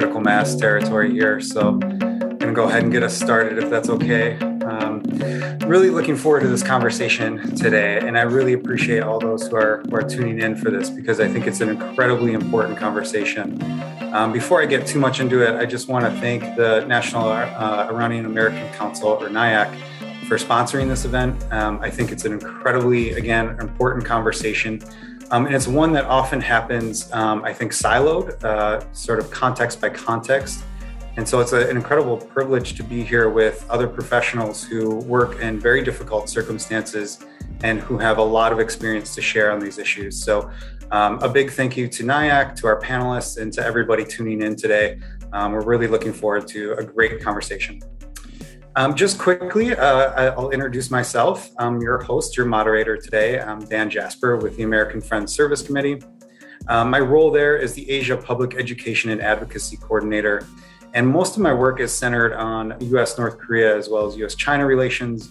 critical mass territory here. So I'm going to go ahead and get us started if that's okay. Um, really looking forward to this conversation today, and I really appreciate all those who are, who are tuning in for this because I think it's an incredibly important conversation. Um, before I get too much into it, I just want to thank the National uh, Iranian American Council, or NIAC, for sponsoring this event. Um, I think it's an incredibly, again, important conversation. Um, and it's one that often happens, um, I think, siloed, uh, sort of context by context. And so it's a, an incredible privilege to be here with other professionals who work in very difficult circumstances and who have a lot of experience to share on these issues. So, um, a big thank you to NIAC, to our panelists, and to everybody tuning in today. Um, we're really looking forward to a great conversation. Um, just quickly, uh, I'll introduce myself. I'm your host, your moderator today. I'm Dan Jasper with the American Friends Service Committee. Um, my role there is the Asia Public Education and Advocacy Coordinator. And most of my work is centered on US North Korea as well as US China relations.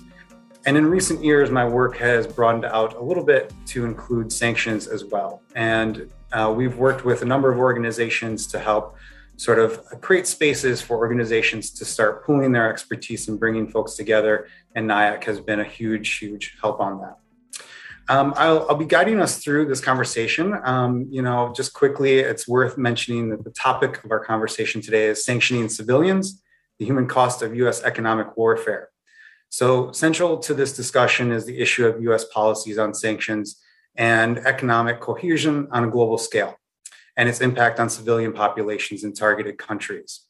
And in recent years, my work has broadened out a little bit to include sanctions as well. And uh, we've worked with a number of organizations to help sort of create spaces for organizations to start pooling their expertise and bringing folks together. And NIAC has been a huge, huge help on that. Um, I'll, I'll, be guiding us through this conversation. Um, you know, just quickly, it's worth mentioning that the topic of our conversation today is sanctioning civilians, the human cost of U.S. economic warfare. So, central to this discussion is the issue of U.S. policies on sanctions and economic cohesion on a global scale and its impact on civilian populations in targeted countries.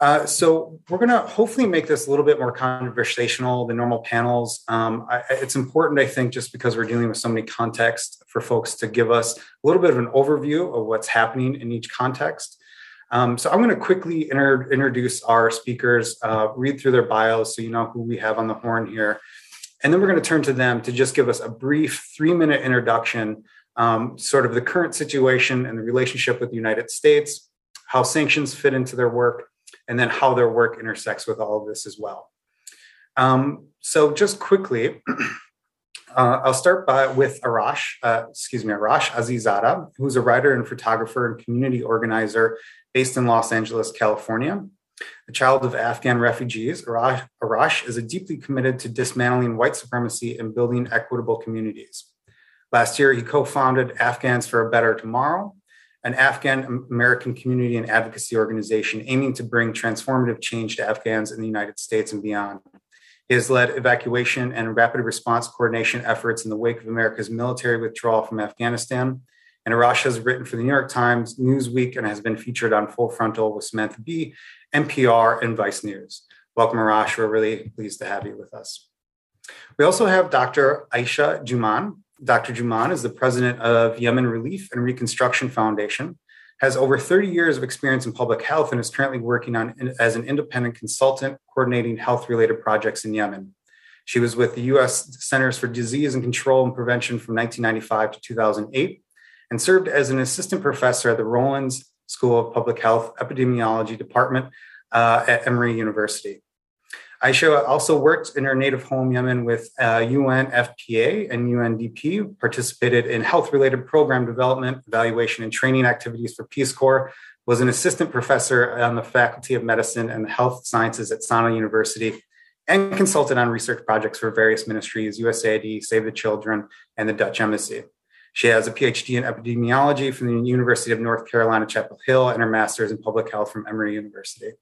Uh, so we're going to hopefully make this a little bit more conversational than normal panels. Um, I, it's important, I think, just because we're dealing with so many contexts for folks to give us a little bit of an overview of what's happening in each context. Um, so I'm going to quickly inter- introduce our speakers, uh, read through their bios so you know who we have on the horn here. And then we're going to turn to them to just give us a brief three minute introduction um, sort of the current situation and the relationship with the United States, how sanctions fit into their work, and then how their work intersects with all of this as well. Um, so, just quickly, uh, I'll start by with Arash, uh, excuse me, Arash Azizada, who's a writer and photographer and community organizer based in Los Angeles, California. A child of Afghan refugees, Arash, Arash is deeply committed to dismantling white supremacy and building equitable communities. Last year, he co founded Afghans for a Better Tomorrow, an Afghan American community and advocacy organization aiming to bring transformative change to Afghans in the United States and beyond. He has led evacuation and rapid response coordination efforts in the wake of America's military withdrawal from Afghanistan. And Arash has written for the New York Times, Newsweek, and has been featured on Full Frontal with Samantha Bee, NPR, and Vice News. Welcome, Arash. We're really pleased to have you with us. We also have Dr. Aisha Jumaan, Dr. Jumaan is the president of Yemen Relief and Reconstruction Foundation, has over 30 years of experience in public health, and is currently working on as an independent consultant coordinating health related projects in Yemen. She was with the U.S. Centers for Disease and Control and Prevention from 1995 to 2008 and served as an assistant professor at the Rollins School of Public Health Epidemiology Department uh, at Emory University. Aisha also worked in her native home, Yemen, with uh, UNFPA and UNDP, participated in health related program development, evaluation, and training activities for Peace Corps, was an assistant professor on the Faculty of Medicine and Health Sciences at Sana'a University, and consulted on research projects for various ministries, USAID, Save the Children, and the Dutch Embassy. She has a PhD in epidemiology from the University of North Carolina, Chapel Hill, and her master's in public health from Emory University.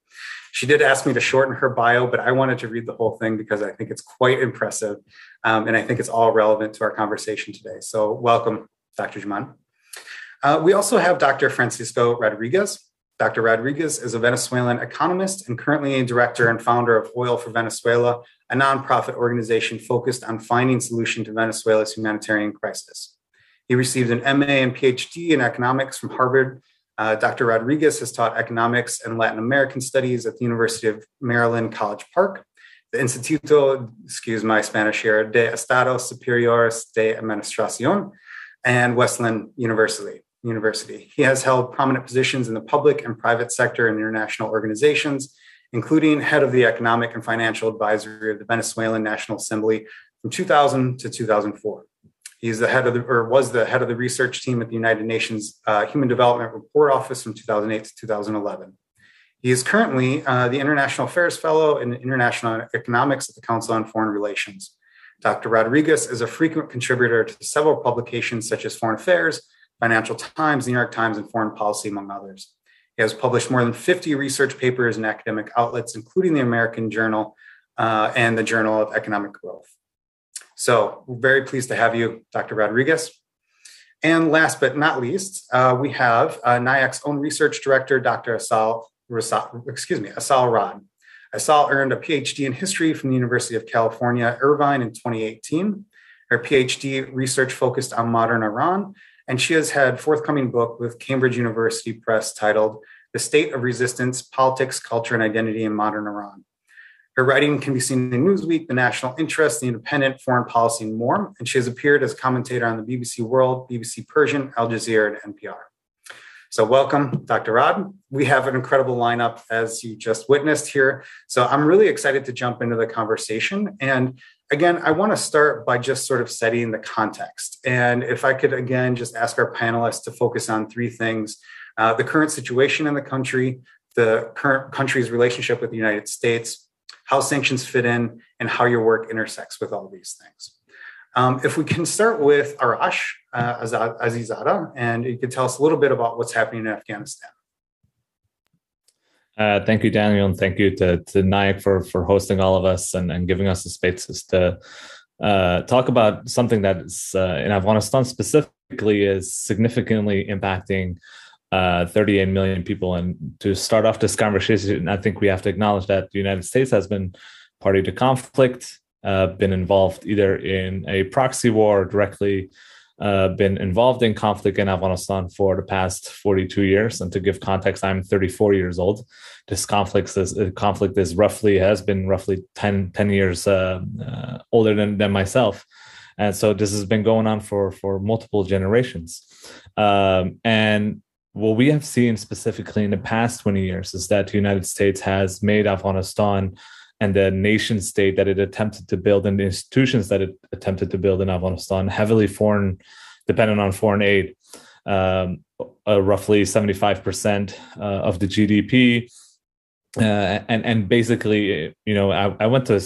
She did ask me to shorten her bio, but I wanted to read the whole thing because I think it's quite impressive. Um, and I think it's all relevant to our conversation today. So, welcome, Dr. Jumaan. Uh, we also have Dr. Francisco Rodriguez. Dr. Rodriguez is a Venezuelan economist and currently a director and founder of Oil for Venezuela, a nonprofit organization focused on finding solution to Venezuela's humanitarian crisis. He received an MA and PhD in economics from Harvard uh, Dr. Rodriguez has taught economics and Latin American studies at the University of Maryland, College Park, the Instituto, excuse my Spanish here, de Estudios Superiores de Administración, and Wesleyan University. University. He has held prominent positions in the public and private sector and international organizations, including head of the economic and financial advisory of the Venezuelan National Assembly from 2000 to 2004. He's the head of the, or was the head of the research team at the United Nations uh, Human Development Report Office from 2008 to 2011. He is currently uh, the International Affairs Fellow in International Economics at the Council on Foreign Relations. Dr. Rodriguez is a frequent contributor to several publications such as Foreign Affairs, Financial Times, New York Times, and Foreign Policy, among others. He has published more than 50 research papers in academic outlets, including the American Journal uh, and the Journal of Economic Growth. So we're very pleased to have you, Dr. Rodriguez. And last but not least, uh, we have uh, NIAC's own research director, Dr. Assal, excuse me, Assal Rad. Assal earned a PhD in history from the University of California, Irvine in 2018. Her PhD research focused on modern Iran, and she has had forthcoming book with Cambridge University Press titled The State of Resistance, Politics, Culture, and Identity in Modern Iran. Her writing can be seen in Newsweek, The National Interest, The Independent, Foreign Policy, and more. And she has appeared as commentator on the BBC World, BBC Persian, Al Jazeera, and NPR. So, welcome, Dr. Rad. We have an incredible lineup, as you just witnessed here. So, I'm really excited to jump into the conversation. And again, I want to start by just sort of setting the context. And if I could, again, just ask our panelists to focus on three things uh, the current situation in the country, the current country's relationship with the United States, how sanctions fit in, and how your work intersects with all these things. Um, if we can start with Arash uh, Azizada, and you could tell us a little bit about what's happening in Afghanistan. Uh, thank you, Daniel, and thank you to, to NIAC for, for hosting all of us and, and giving us the spaces to uh, talk about something that is uh, in Afghanistan specifically is significantly impacting uh, 38 million people. And to start off this conversation, I think we have to acknowledge that the United States has been party to conflict, uh, been involved either in a proxy war or directly uh, been involved in conflict in Afghanistan for the past 42 years. And to give context, I'm 34 years old. This conflict is uh, conflict is roughly has been roughly 10, 10 years uh, uh, older than, than myself. And so this has been going on for for multiple generations. Um, and what we have seen specifically in the past 20 years is that the United States has made Afghanistan and the nation state that it attempted to build and the institutions that it attempted to build in Afghanistan heavily foreign, dependent on foreign aid. Um, uh, roughly 75% uh, of the GDP. Uh, and, and basically, you know, I, I went to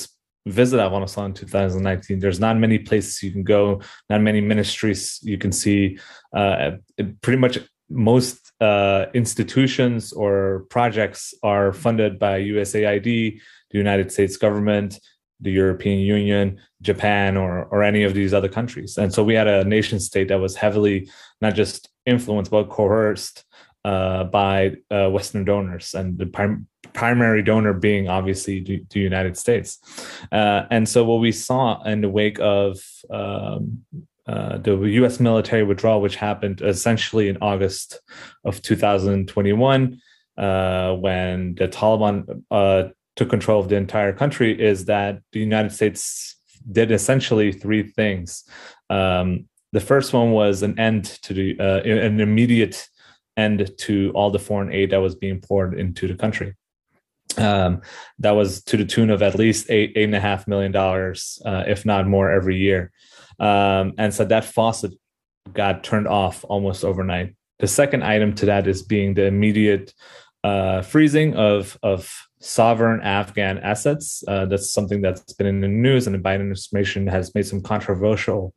visit Afghanistan in 2019. There's not many places you can go, not many ministries you can see. Uh, pretty much most uh, institutions or projects are funded by USAID, the United States government, the European Union, Japan, or or any of these other countries. And so we had a nation state that was heavily not just influenced but coerced uh, by uh, Western donors, and the prim- primary donor being obviously the, the United States. Uh, and so what we saw in the wake of um, uh, the U.S. military withdrawal, which happened essentially in August of 2021, uh, when the Taliban uh, took control of the entire country, is that the United States did essentially three things. Um, the first one was an end to the uh, an immediate end to all the foreign aid that was being poured into the country. Um, that was to the tune of at least eight eight and a half million dollars, uh, if not more, every year. Um, and so that faucet got turned off almost overnight. The second item to that is being the immediate uh, freezing of of sovereign Afghan assets. Uh, that's something that's been in the news, and the Biden administration has made some controversial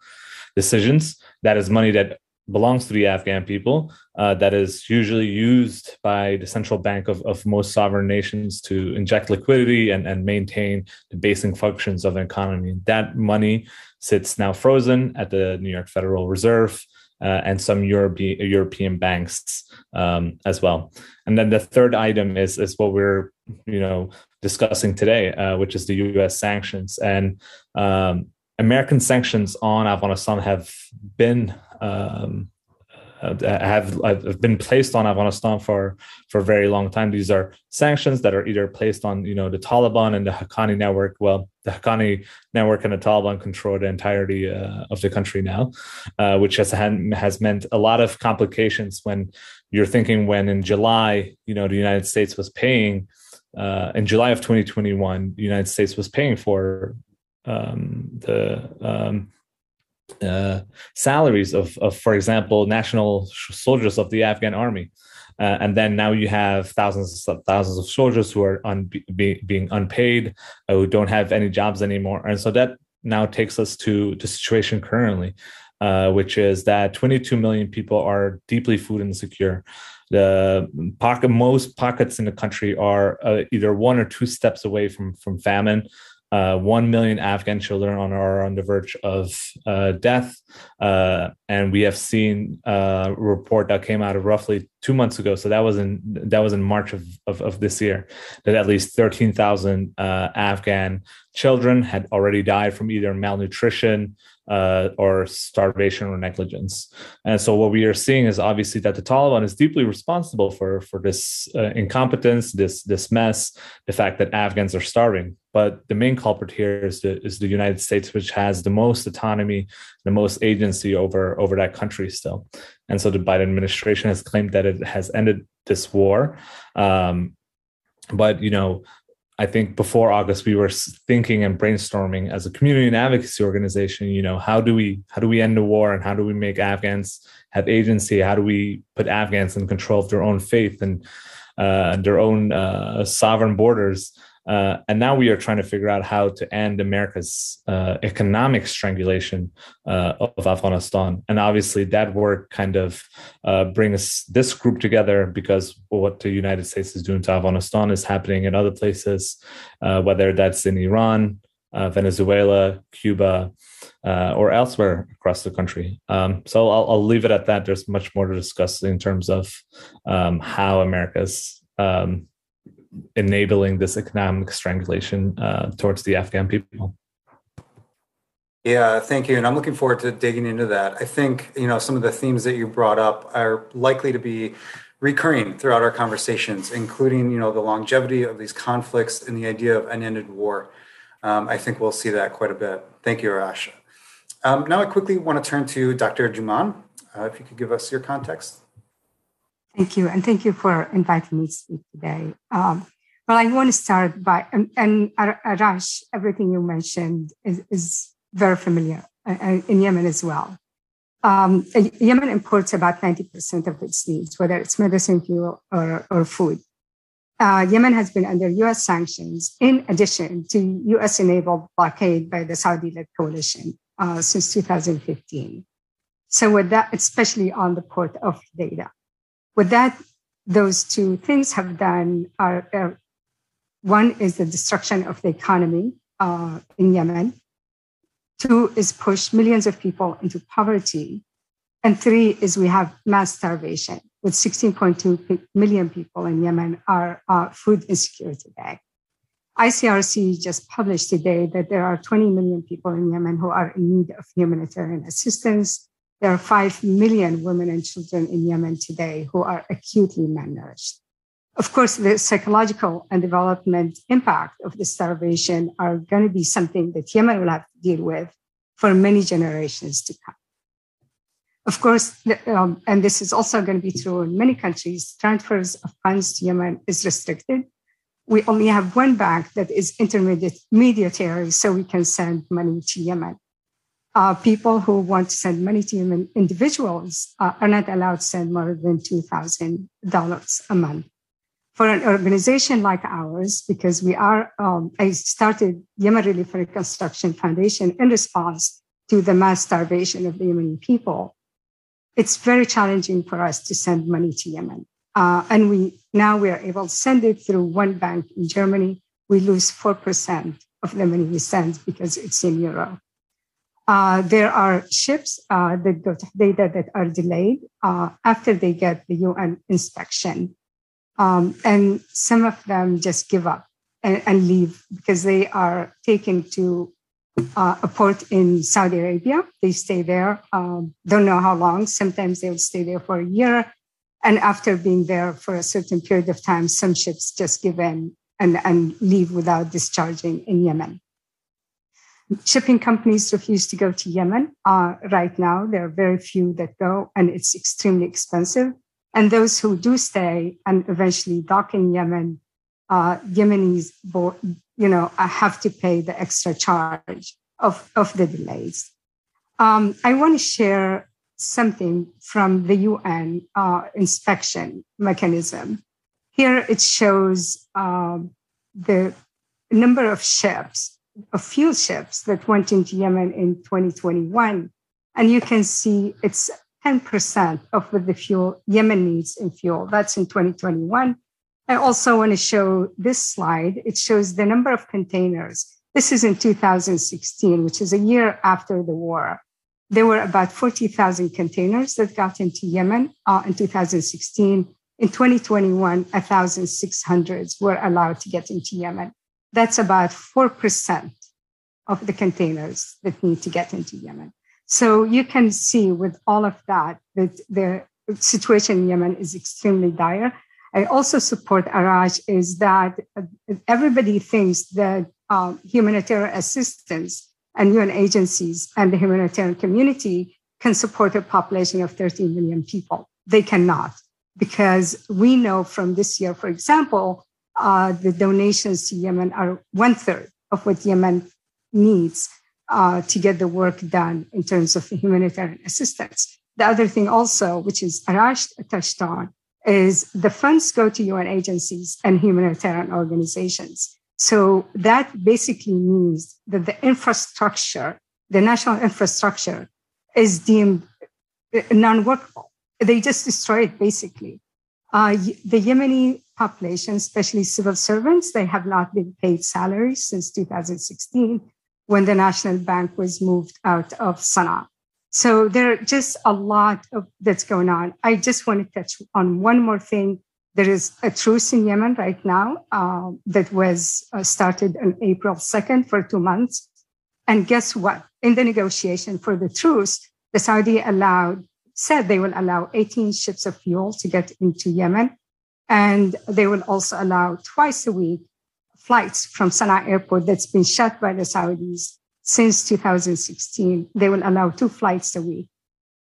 decisions. That is money that belongs to the Afghan people, uh, that is usually used by the central bank of, of most sovereign nations to inject liquidity and, and maintain the basic functions of an economy. That money sits now frozen at the New York Federal Reserve. Uh, and some European European banks um, as well. And then the third item is is what we're you know discussing today, uh, which is the U.S. sanctions. And um, American sanctions on Afghanistan have been um, uh, have, have been placed on Afghanistan for for a very long time. These are sanctions that are either placed on you know the Taliban and the Haqqani network. Well, the Haqqani network and the Taliban control the entirety uh, of the country now, uh, which has has meant a lot of complications when you're thinking when in July you know the United States was paying. Uh, in July of 2021, the United States was paying for um, the um, uh, salaries of, of, for example, national soldiers of the Afghan army. Uh, and then now you have thousands of thousands of soldiers who are un, be, being unpaid, uh, who don't have any jobs anymore, and so that now takes us to the situation currently, uh, which is that 22 million people are deeply food insecure. The pocket, most pockets in the country are uh, either one or two steps away from from famine uh, 1 million Afghan children are on the verge of uh, death. Uh, and we have seen a report that came out of roughly two months ago. So that was in that was in March of, of, of this year that at least 13,000 uh, Afghan children had already died from either malnutrition, uh, or starvation or negligence. And so what we are seeing is obviously that the Taliban is deeply responsible for for this uh, incompetence, this this mess, the fact that Afghans are starving. But the main culprit here is the is the United States, which has the most autonomy, the most agency over over that country still. And so the Biden administration has claimed that it has ended this war. Um, but you know I think before August we were thinking and brainstorming as a community and advocacy organization. You know, how do we how do we end the war and how do we make Afghans have agency? How do we put Afghans in control of their own faith and uh, their own uh, sovereign borders? Uh, and now we are trying to figure out how to end America's uh, economic strangulation uh, of Afghanistan. And obviously, that work kind of uh, brings this group together because what the United States is doing to Afghanistan is happening in other places, uh, whether that's in Iran, uh, Venezuela, Cuba, or elsewhere across the country. Um, so I'll, I'll, leave it at that. There's much more to discuss in terms of um, how America's um, enabling this economic strangulation uh, towards the Afghan people. Yeah, thank you. And I'm looking forward to digging into that. I think, you know, some of the themes that you brought up are likely to be recurring throughout our conversations, including, you know, the longevity of these conflicts and the idea of an ended war. Um, I think we'll see that quite a bit. Thank you, Arash. Um, now I quickly want to turn to Dr. Jumaan. Uh, if you could give us your context. Thank you, and thank you for inviting me to speak today. Um, well, I want to start by, and, and Arash, everything you mentioned is, is very familiar uh, uh in Yemen as well. Um, Yemen imports about 90% of its needs, whether it's medicine, fuel, or, or food. Uh, Yemen has been under US sanctions in addition to US enabled blockade by the Saudi led coalition uh, since 2015. So, with that, especially on the port of Hodeida. What that those two things have done are uh, one is the destruction of the economy uh, in Yemen. Two is push millions of people into poverty. And three is we have mass starvation, with 16.2 million people in Yemen are uh, food insecure today. ICRC just published today that there are 20 million people in Yemen who are in need of humanitarian assistance. There are 5 million women and children in Yemen today who are acutely malnourished. Of course, the psychological and development impact of the starvation are going to be something that Yemen will have to deal with for many generations to come. Of course, um, and this is also going to be true in many countries, transfers of funds to Yemen is restricted. We only have one bank that is intermediary, so we can send money to Yemen uh, people who want to send money to human individuals uh, are not allowed to send more than $2,000 a month. For an organization like ours, because we are, um, I started Yemen Relief Reconstruction Foundation in response to the mass starvation of the Yemeni people. It's very challenging for us to send money to Yemen. Uh, and we now we are able to send it through one bank in Germany. We lose 4% of the money we send because it's in euro. Uh, there are ships uh, that go to data that are delayed uh, after they get the UN inspection. Um, and some of them just give up and, and leave because they are taken to uh, a port in Saudi Arabia. They stay there, um, don't know how long. Sometimes they will stay there for a year. And after being there for a certain period of time, some ships just give in and, and leave without discharging in Yemen. Shipping companies refuse to go to Yemen uh, right now. There are very few that go, and it's extremely expensive. And those who do stay and eventually dock in Yemen, uh, Yemenis, you know, uh, have to pay the extra charge of, of the delays. Um, I want to share something from the UN uh, inspection mechanism. Here it shows um, the number of ships, of fuel ships that went into Yemen in 2021. And you can see it's 10% of what the fuel Yemen needs in fuel. That's in 2021. I also want to show this slide. It shows the number of containers. This is in 2016, which is a year after the war. There were about 40,000 containers that got into Yemen uh, in 2016. In 2021, 1,600 were allowed to get into Yemen. That's about 4% of the containers that need to get into Yemen. So you can see with all of that that the situation in Yemen is extremely dire. I also support Arash is that everybody thinks that um, humanitarian assistance and UN agencies and the humanitarian community can support a population of 13 million people. They cannot, because we know from this year, for example, uh, the donations to Yemen are one third of what Yemen needs uh, to get the work done in terms of humanitarian assistance. The other thing also, which is Arash touched on, is the funds go to UN agencies and humanitarian organizations. So that basically means that the infrastructure, the national infrastructure, is deemed non-workable. They just destroy it basically. Uh, the Yemeni population, especially civil servants, they have not been paid salaries since 2016 when the National Bank was moved out of Sana'a. So there are just a lot of that's going on. I just want to touch on one more thing. There is a truce in Yemen right now uh, that was uh, started on April 2nd for two months. And guess what? In the negotiation for the truce, the Saudi allowed said they will allow 18 ships of fuel to get into Yemen. And they will also allow twice a week flights from Sana'a airport that's been shut by the Saudis since 2016. They will allow two flights a week.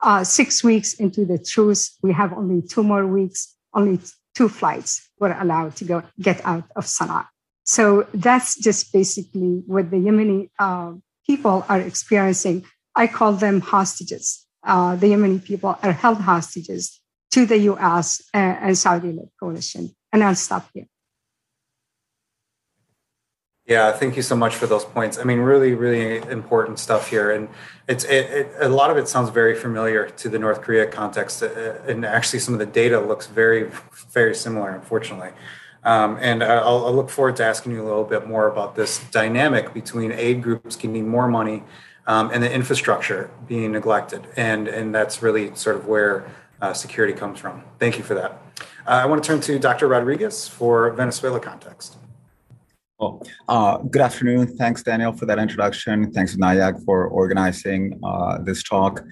Uh, six weeks into the truce, we have only two more weeks, only two flights were allowed to go get out of Sana'a. So that's just basically what the Yemeni uh, people are experiencing. I call them hostages. Uh, the Yemeni people are held hostages to the US and, and Saudi led coalition. And I'll stop here. Yeah, thank you so much for those points. I mean, really, really important stuff here, and it's it, it, a lot of it sounds very familiar to the North Korea context, uh, and actually, some of the data looks very, very similar, unfortunately. Um, and I'll, I'll, look forward to asking you a little bit more about this dynamic between aid groups getting more money um, and the infrastructure being neglected, and and that's really sort of where uh, security comes from. Thank you for that. Uh, I want to turn to Dr. Rodriguez for Venezuela context. Oh, uh, good afternoon. Thanks, Daniel, for that introduction. Thanks, NIAC, for organizing uh, this talk.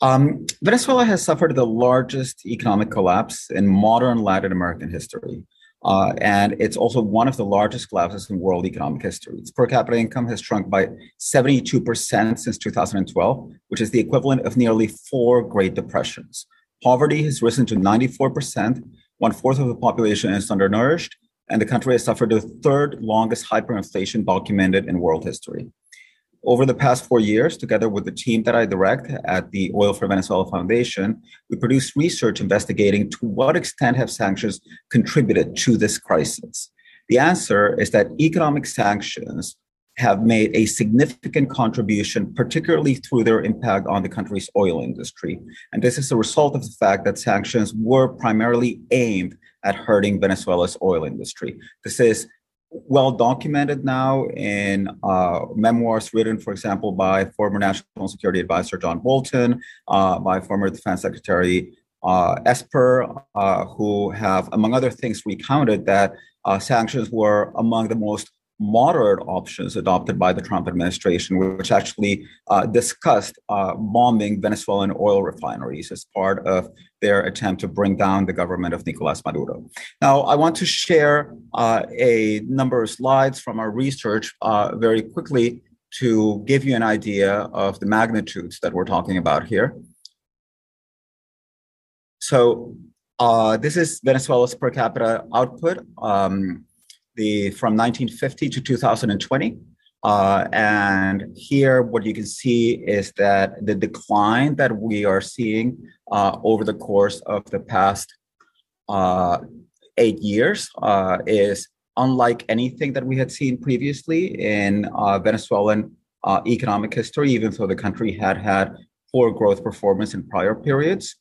Um, Venezuela has suffered the largest economic collapse in modern Latin American history. Uh, and it's also one of the largest collapses in world economic history. Its per capita income has shrunk by 72% since 2012, which is the equivalent of nearly four Great Depressions. Poverty has risen to 94%, one fourth of the population is undernourished, and the country has suffered the third longest hyperinflation documented in world history. Over the past four years, together with the team that I direct at the Oil for Venezuela Foundation, we produced research investigating to what extent have sanctions contributed to this crisis. The answer is that economic sanctions have made a significant contribution, particularly through their impact on the country's oil industry. And this is a result of the fact that sanctions were primarily aimed at hurting Venezuela's oil industry. This is well documented now in uh, memoirs written, for example, by former National Security Advisor John Bolton, uh, by former Defense Secretary uh, Esper, uh, who have, among other things, recounted that uh, sanctions were among the most moderate options adopted by the Trump administration, which actually uh, discussed uh, bombing Venezuelan oil refineries as part of their attempt to bring down the government of Nicolas Maduro. Now, I want to share uh, a number of slides from our research uh, very quickly to give you an idea of the magnitudes that we're talking about here. So, uh, this is Venezuela's per capita output. Um, the from 1950 to 2020. Uh, and here, what you can see is that the decline that we are seeing uh, over the course of the past uh, eight years uh, is unlike anything that we had seen previously in uh, Venezuelan uh, economic history, even though the country had had poor growth performance in prior periods.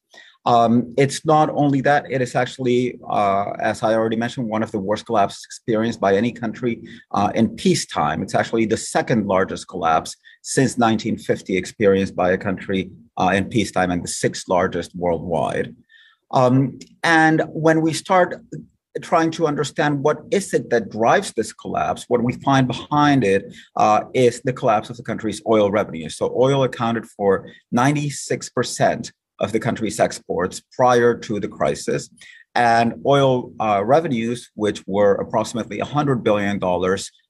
Um, it's not only that, it is actually, uh, as I already mentioned, one of the worst collapses experienced by any country uh, in peacetime. It's actually the second largest collapse since 1950 experienced by a country uh, in peacetime and the sixth largest worldwide. Um, and when we start trying to understand what is it that drives this collapse, what we find behind it uh, is the collapse of the country's oil revenues. So oil accounted for 96% of the country's exports prior to the crisis. And oil uh, revenues, which were approximately $100 billion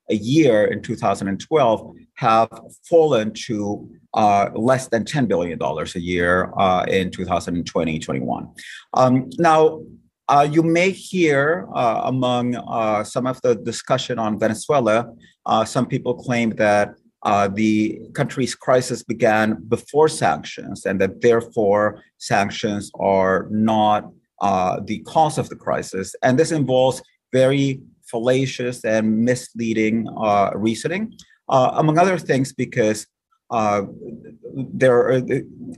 a year in 2012, have fallen to uh, less than $10 billion a year uh, in 2020 21. Um, now, uh, you may hear uh, among uh, some of the discussion on Venezuela, uh, some people claim that uh, the country's crisis began before sanctions, and that therefore sanctions are not uh, the cause of the crisis. And this involves very fallacious and misleading uh, reasoning, uh, among other things, because uh, there are,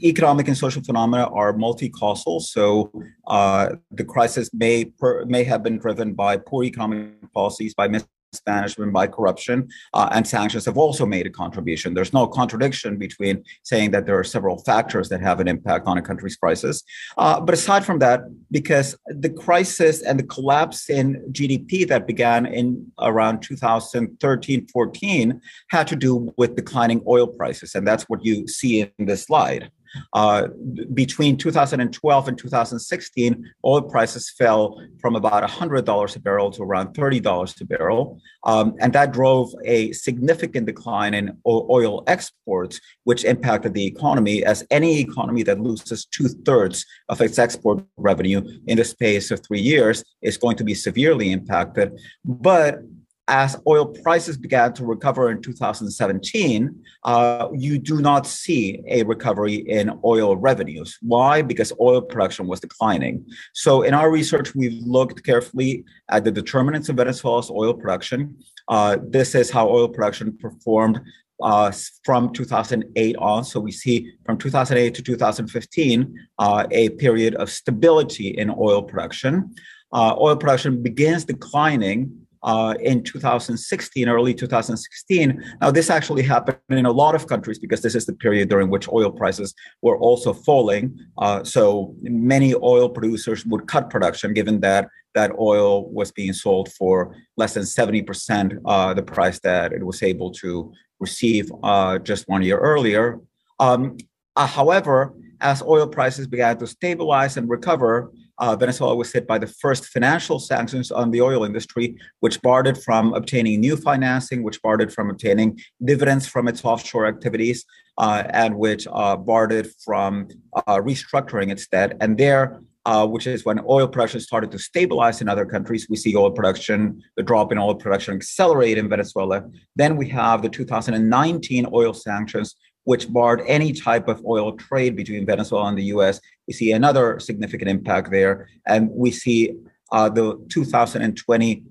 economic and social phenomena are multi-causal. So uh, the crisis may per, may have been driven by poor economic policies, by mis- management by corruption, uh, and sanctions have also made a contribution. There's no contradiction between saying that there are several factors that have an impact on a country's crisis. Uh, but aside from that, because the crisis and the collapse in GDP that began in around 2013 14 had to do with declining oil prices. And that's what you see in this slide. Uh, between 2012 and 2016, oil prices fell from about $100 a barrel to around $30 a barrel. Um, and that drove a significant decline in oil exports, which impacted the economy, as any economy that loses two thirds of its export revenue in the space of three years is going to be severely impacted. But as oil prices began to recover in 2017, uh, you do not see a recovery in oil revenues. Why? Because oil production was declining. So, in our research, we've looked carefully at the determinants of Venezuela's oil production. Uh, this is how oil production performed uh, from 2008 on. So we see from 2008 to 2015 uh, a period of stability in oil production. Uh, oil production begins declining uh, in 2016, early 2016. Now, this actually happened in a lot of countries because this is the period during which oil prices were also falling. Uh, so many oil producers would cut production given that that oil was being sold for less than 70% uh, the price that it was able to receive uh, just one year earlier. Um, uh, however, as oil prices began to stabilize and recover, uh, Venezuela was hit by the first financial sanctions on the oil industry, which barred it from obtaining new financing, which barred it from obtaining dividends from its offshore activities, uh, and which uh, barred it from uh, restructuring its debt. And there, uh, which is when oil production started to stabilize in other countries. We see oil production, the drop in oil production accelerate in Venezuela. Then we have the 2019 oil sanctions, which barred any type of oil trade between Venezuela and the US. We see another significant impact there. And we see uh, the 2020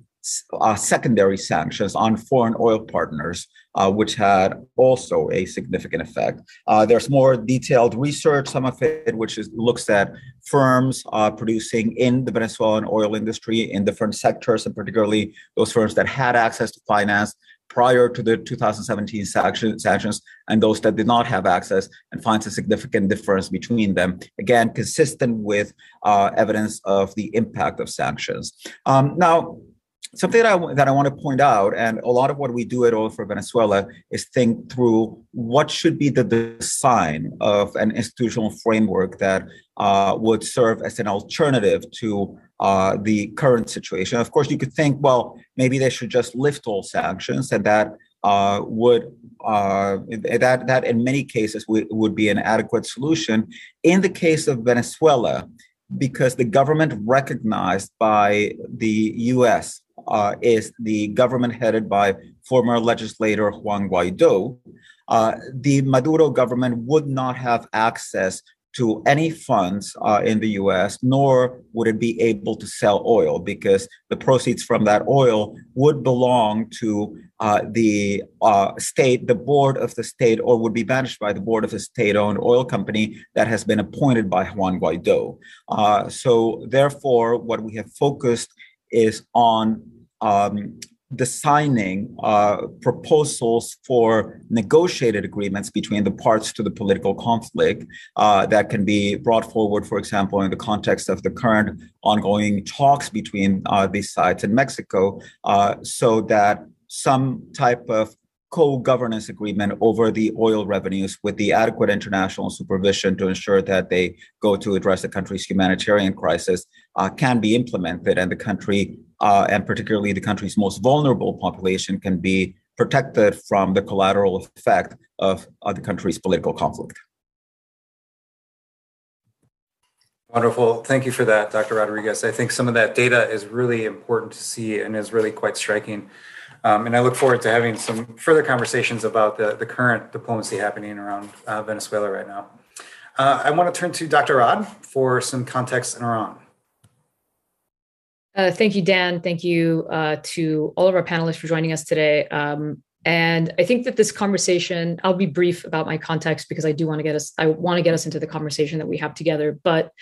uh, secondary sanctions on foreign oil partners, uh, which had also a significant effect. Uh, there's more detailed research, some of it which is, looks at firms uh, producing in the Venezuelan oil industry in different sectors, and particularly those firms that had access to finance prior to the 2017 sanctions and those that did not have access and finds a significant difference between them. Again, consistent with uh, evidence of the impact of sanctions. Um, now, something that I, that I want to point out, and a lot of what we do at Oil for Venezuela is think through what should be the design of an institutional framework that uh, would serve as an alternative to uh, the current situation. Of course, you could think, well, maybe they should just lift all sanctions, and that uh, would uh, that that in many cases would, would be an adequate solution. In the case of Venezuela, because the government recognized by the U.S. Uh, is the government headed by former legislator Juan Guaido, uh, the Maduro government would not have access to any funds uh, in the US, nor would it be able to sell oil because the proceeds from that oil would belong to uh, the uh, state, the board of the state, or would be managed by the board of the state owned oil company that has been appointed by Juan Guaido. Uh, so, therefore, what we have focused is on um, the signing uh, proposals for negotiated agreements between the parts to the political conflict uh, that can be brought forward, for example, in the context of the current ongoing talks between uh, these sides in Mexico, uh, so that some type of co-governance agreement over the oil revenues with the adequate international supervision to ensure that they go to address the country's humanitarian crisis uh, can be implemented and the country uh, and particularly the country's most vulnerable population can be protected from the collateral effect of uh, the country's political conflict. Wonderful. Thank you for that, Dr. Rodriguez. I think some of that data is really important to see and is really quite striking. Um, and I look forward to having some further conversations about the, the current diplomacy happening around uh, Venezuela right now. Uh, I want to turn to Dr. Rad for some context in Iran. Uh, thank you, Dan. Thank you uh, to all of our panelists for joining us today. Um, and I think that this conversation, I'll be brief about my context because I do want to get us, I want to get us into the conversation that we have together. But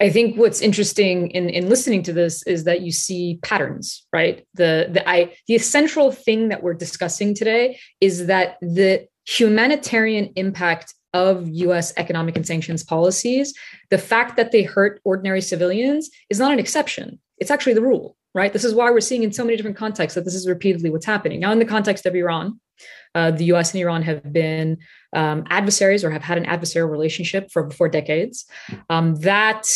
I think what's interesting in, in listening to this is that you see patterns, right? The the I the essential thing that we're discussing today is that the humanitarian impact of US economic and sanctions policies, the fact that they hurt ordinary civilians is not an exception. It's actually the rule, right? This is why we're seeing in so many different contexts that this is repeatedly what's happening. Now, in the context of Iran, uh, the US and Iran have been um, adversaries or have had an adversarial relationship for for decades. Um, that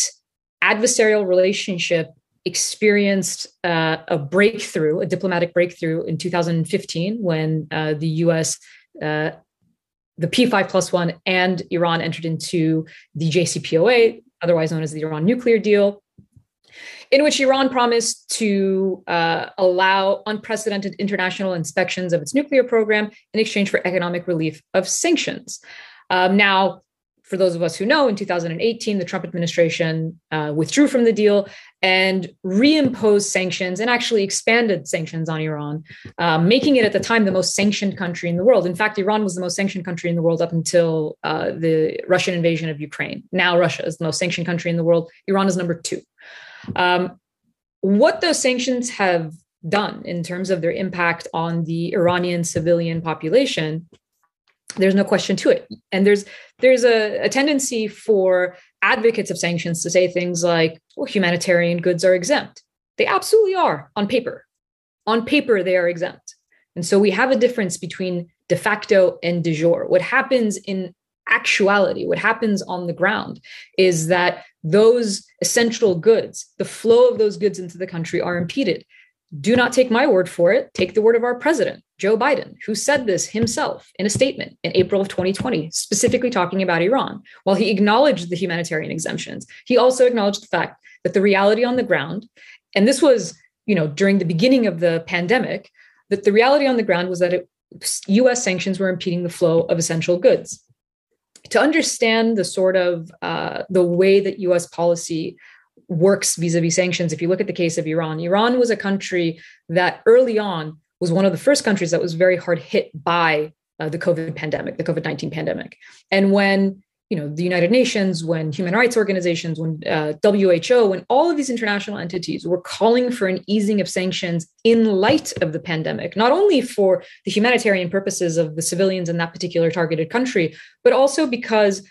adversarial relationship experienced uh, a breakthrough, a diplomatic breakthrough in 2015 when uh, the US, uh, the P5 plus one, and Iran entered into the JCPOA, otherwise known as the Iran nuclear deal in which Iran promised to uh, allow unprecedented international inspections of its nuclear program in exchange for economic relief of sanctions. Um, now, for those of us who know, in 2018, the Trump administration uh, withdrew from the deal and reimposed sanctions and actually expanded sanctions on Iran, um, making it at the time the most sanctioned country in the world. In fact, Iran was the most sanctioned country in the world up until uh, the Russian invasion of Ukraine. Now, Russia is the most sanctioned country in the world. Iran is number two. Um, what those sanctions have done in terms of their impact on the Iranian civilian population, there's no question to it. And there's there's a, a tendency for advocates of sanctions to say things like, well, humanitarian goods are exempt. They absolutely are on paper. On paper, they are exempt. And so we have a difference between de facto and de jure. What happens in actuality, what happens on the ground is that those essential goods, the flow of those goods into the country are impeded. Do not take my word for it. Take the word of our president, Joe Biden, who said this himself in a statement in April of 2020, specifically talking about Iran. While he acknowledged the humanitarian exemptions, he also acknowledged the fact that the reality on the ground, and this was, you know, during the beginning of the pandemic, that the reality on the ground was that it, US sanctions were impeding the flow of essential goods to understand the sort of uh, the way that U.S. policy works vis-a-vis sanctions, if you look at the case of Iran, Iran was a country that early on was one of the first countries that was very hard hit by uh, the COVID pandemic, the COVID 19 pandemic. And when you know the united nations when human rights organizations when uh, who when all of these international entities were calling for an easing of sanctions in light of the pandemic not only for the humanitarian purposes of the civilians in that particular targeted country but also because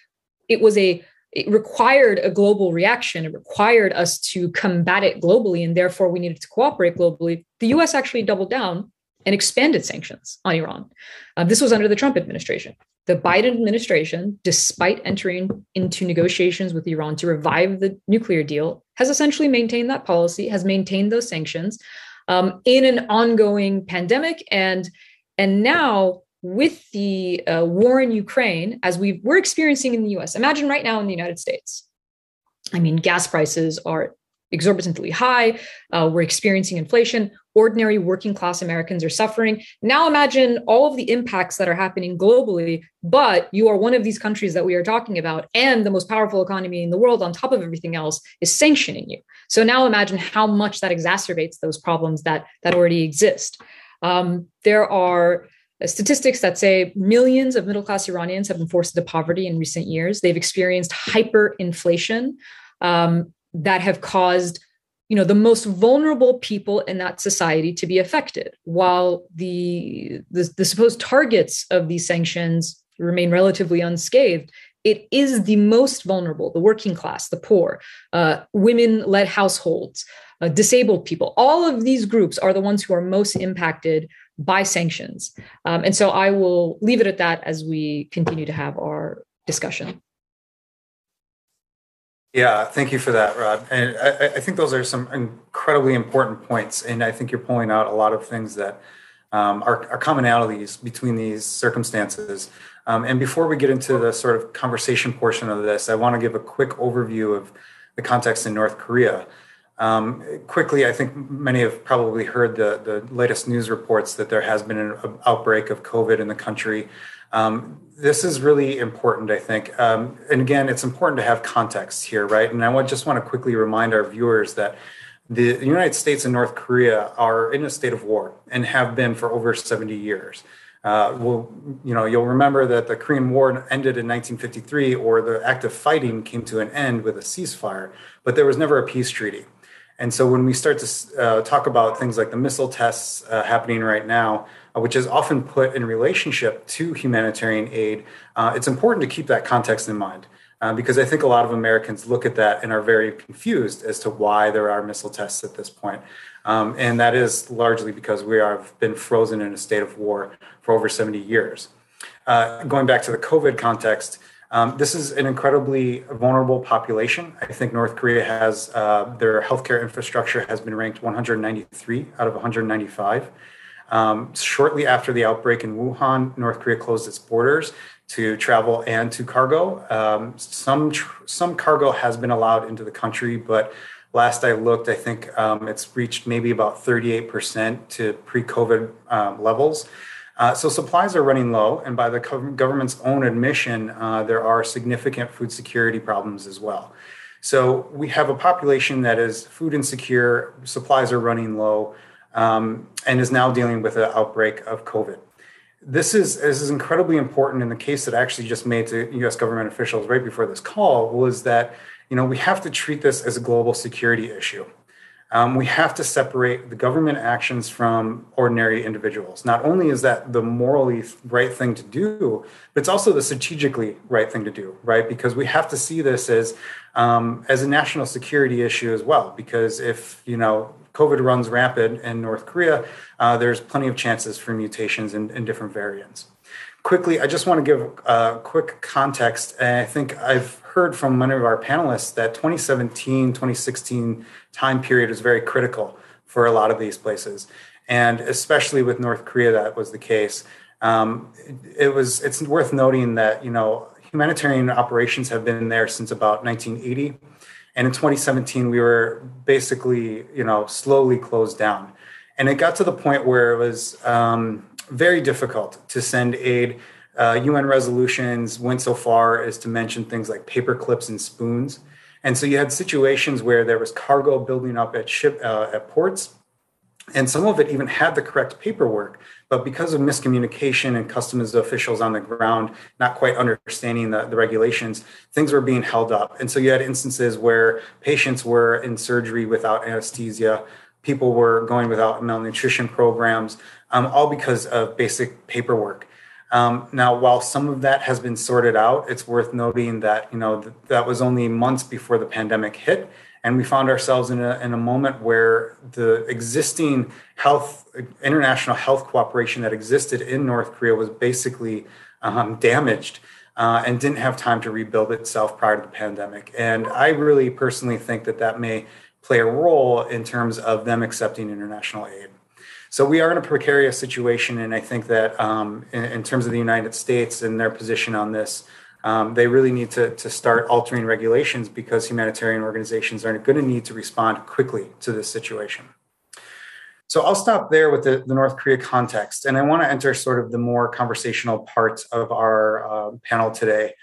it was a it required a global reaction. It required us to combat it globally and therefore we needed to cooperate globally. The us actually doubled down and expanded sanctions on iran. Uh, this was under the trump administration the Biden administration, despite entering into negotiations with Iran to revive the nuclear deal, has essentially maintained that policy, has maintained those sanctions um, in an ongoing pandemic, and and now with the uh, war in Ukraine, as we we're experiencing in the U.S. Imagine right now in the United States. I mean, gas prices are exorbitantly high. Uh, we're experiencing inflation. Ordinary working class Americans are suffering. Now imagine all of the impacts that are happening globally, but you are one of these countries that we are talking about, and the most powerful economy in the world, on top of everything else, is sanctioning you. So now imagine how much that exacerbates those problems that, that already exist. Um, there are statistics that say millions of middle class Iranians have been forced into poverty in recent years. They've experienced hyperinflation um, that have caused you know the most vulnerable people in that society to be affected while the, the, the supposed targets of these sanctions remain relatively unscathed it is the most vulnerable the working class the poor uh, women-led households uh, disabled people all of these groups are the ones who are most impacted by sanctions. Um, and so I will leave it at that as we continue to have our discussion. Yeah, thank you for that, Rad. And I, I, think those are some incredibly important points. And I think you're pulling out a lot of things that um, are, are, commonalities between these circumstances. Um, and before we get into the sort of conversation portion of this, I want to give a quick overview of the context in North Korea. Um, quickly, I think many have probably heard the, the latest news reports that there has been an outbreak of COVID in the country. Um, this is really important, I think. Um, and again, it's important to have context here, right? And I just want to quickly remind our viewers that the United States and North Korea are in a state of war and have been for over 70 years. Uh, well, you know, you'll remember that the Korean War ended in 1953, or the active fighting came to an end with a ceasefire, but there was never a peace treaty. And so when we start to uh, talk about things like the missile tests uh, happening right now, uh, which is often put in relationship to humanitarian aid, uh, it's important to keep that context in mind. Uh, because I think a lot of Americans look at that and are very confused as to why there are missile tests at this point. Um, and that is largely because we have been frozen in a state of war for over 70 years. Uh, going back to the COVID context, um, this is an incredibly vulnerable population. I think North Korea has uh, their healthcare infrastructure has been ranked 193 out of 195. Um, shortly after the outbreak in Wuhan, North Korea closed its borders to travel and to cargo. Um, some tr- some cargo has been allowed into the country, but last I looked, I think um, it's reached maybe about 38% to pre-COVID um, levels. Uh, so supplies are running low, and by the government's own admission, uh, there are significant food security problems as well. So we have a population that is food insecure, supplies are running low, um, and is now dealing with an outbreak of COVID. This is this is incredibly important. In the case that I actually just made to U.S. government officials right before this call was that you know we have to treat this as a global security issue. Um, we have to separate the government actions from ordinary individuals. Not only is that the morally right thing to do, but it's also the strategically right thing to do, right? Because we have to see this as um, as a national security issue as well. Because if you know COVID runs rapid in North Korea, uh, there's plenty of chances for mutations in, in different variants quickly, I just want to give a quick context. And I think I've heard from many of our panelists that 2017, 2016 time period is very critical for a lot of these places. And especially with North Korea, that was the case. Um, it, it was, it's worth noting that, you know, humanitarian operations have been there since about 1980. And in 2017, we were basically, you know, slowly closed down. And it got to the point where it was, um, very difficult to send aid. Uh, UN resolutions went so far as to mention things like paper clips and spoons. And so you had situations where there was cargo building up at ship uh, at ports, and some of it even had the correct paperwork, but because of miscommunication and customs officials on the ground not quite understanding the, the regulations, things were being held up. And so you had instances where patients were in surgery without anesthesia, people were going without malnutrition programs, um, all because of basic paperwork. Um, now, while some of that has been sorted out, it's worth noting that you know th- that was only months before the pandemic hit, and we found ourselves in a, in a moment where the existing health international health cooperation that existed in North Korea was basically um, damaged. Uh, and didn't have time to rebuild itself prior to the pandemic. And I really personally think that that may play a role in terms of them accepting international aid. So we are in a precarious situation, and I think that um, in, in, terms of the United States and their position on this, Um, they really need to, to start altering regulations because humanitarian organizations are going to need to respond quickly to this situation. So I'll stop there with the, the North Korea context. And I want to enter sort of the more conversational part of our uh, panel today.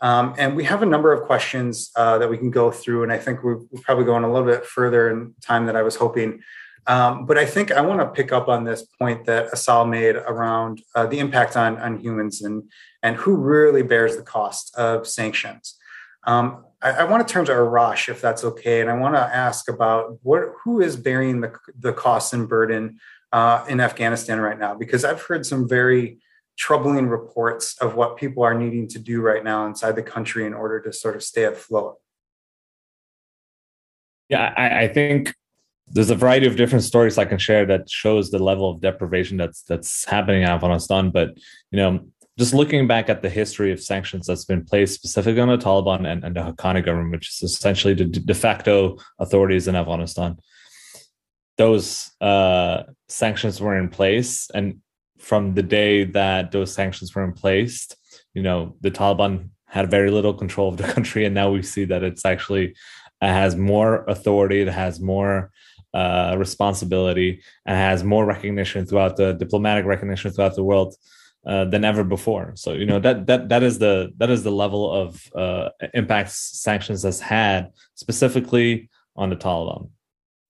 Um, and we have a number of questions uh, that we can go through. And I think we're, we're, probably going a little bit further in time than I was hoping. Um, but I think I want to pick up on this point that Assal made around uh, the impact on, on humans and, and who really bears the cost of sanctions. Um, I, I, want to turn to Arash, if that's okay, and I want to ask about what who is bearing the, the costs and burden uh, in Afghanistan right now, because I've heard some very troubling reports of what people are needing to do right now inside the country in order to sort of stay afloat. Yeah, I, I think there's a variety of different stories I can share that shows the level of deprivation that's that's happening in Afghanistan. But you know, just looking back at the history of sanctions that's been placed specifically on the Taliban and, and the Haqqani government, which is essentially the de facto authorities in Afghanistan, those uh, sanctions were in place, and from the day that those sanctions were in place, you know, the Taliban had very little control of the country, and now we see that it's actually it has more authority, it has more uh, responsibility, and has more recognition throughout the diplomatic recognition throughout the world uh, than ever before. So you know that that that is the that is the level of uh, impact sanctions has had specifically on the Taliban.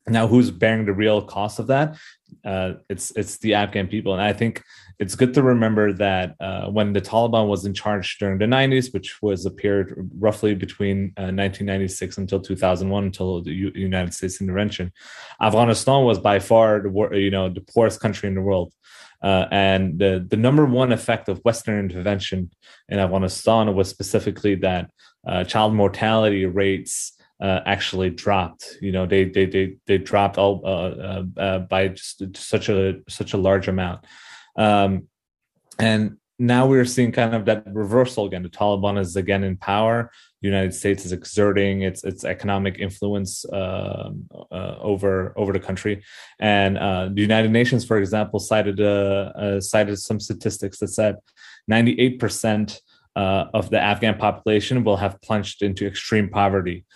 Now, who's bearing the real cost of that? Uh, it's it's the Afghan people, and I think it's good to remember that uh, when the Taliban was in charge during the 90s, which was a period roughly between 1996 uh, until 2001, until the U- United States intervention, Afghanistan was by far the you know the poorest country in the world. Uh, and the, the number one effect of Western intervention in Afghanistan was specifically that uh, child mortality rates uh, actually dropped. You know, they they they they dropped all uh, uh, uh, by just such a such a large amount. Um, and now we're seeing kind of that reversal again. The Taliban is again in power. The United States is exerting its its economic influence uh, uh, over over the country, and uh, the United Nations, for example, cited uh, uh, cited some statistics that said 98 percent. Uh, of the Afghan population will have plunged into extreme poverty.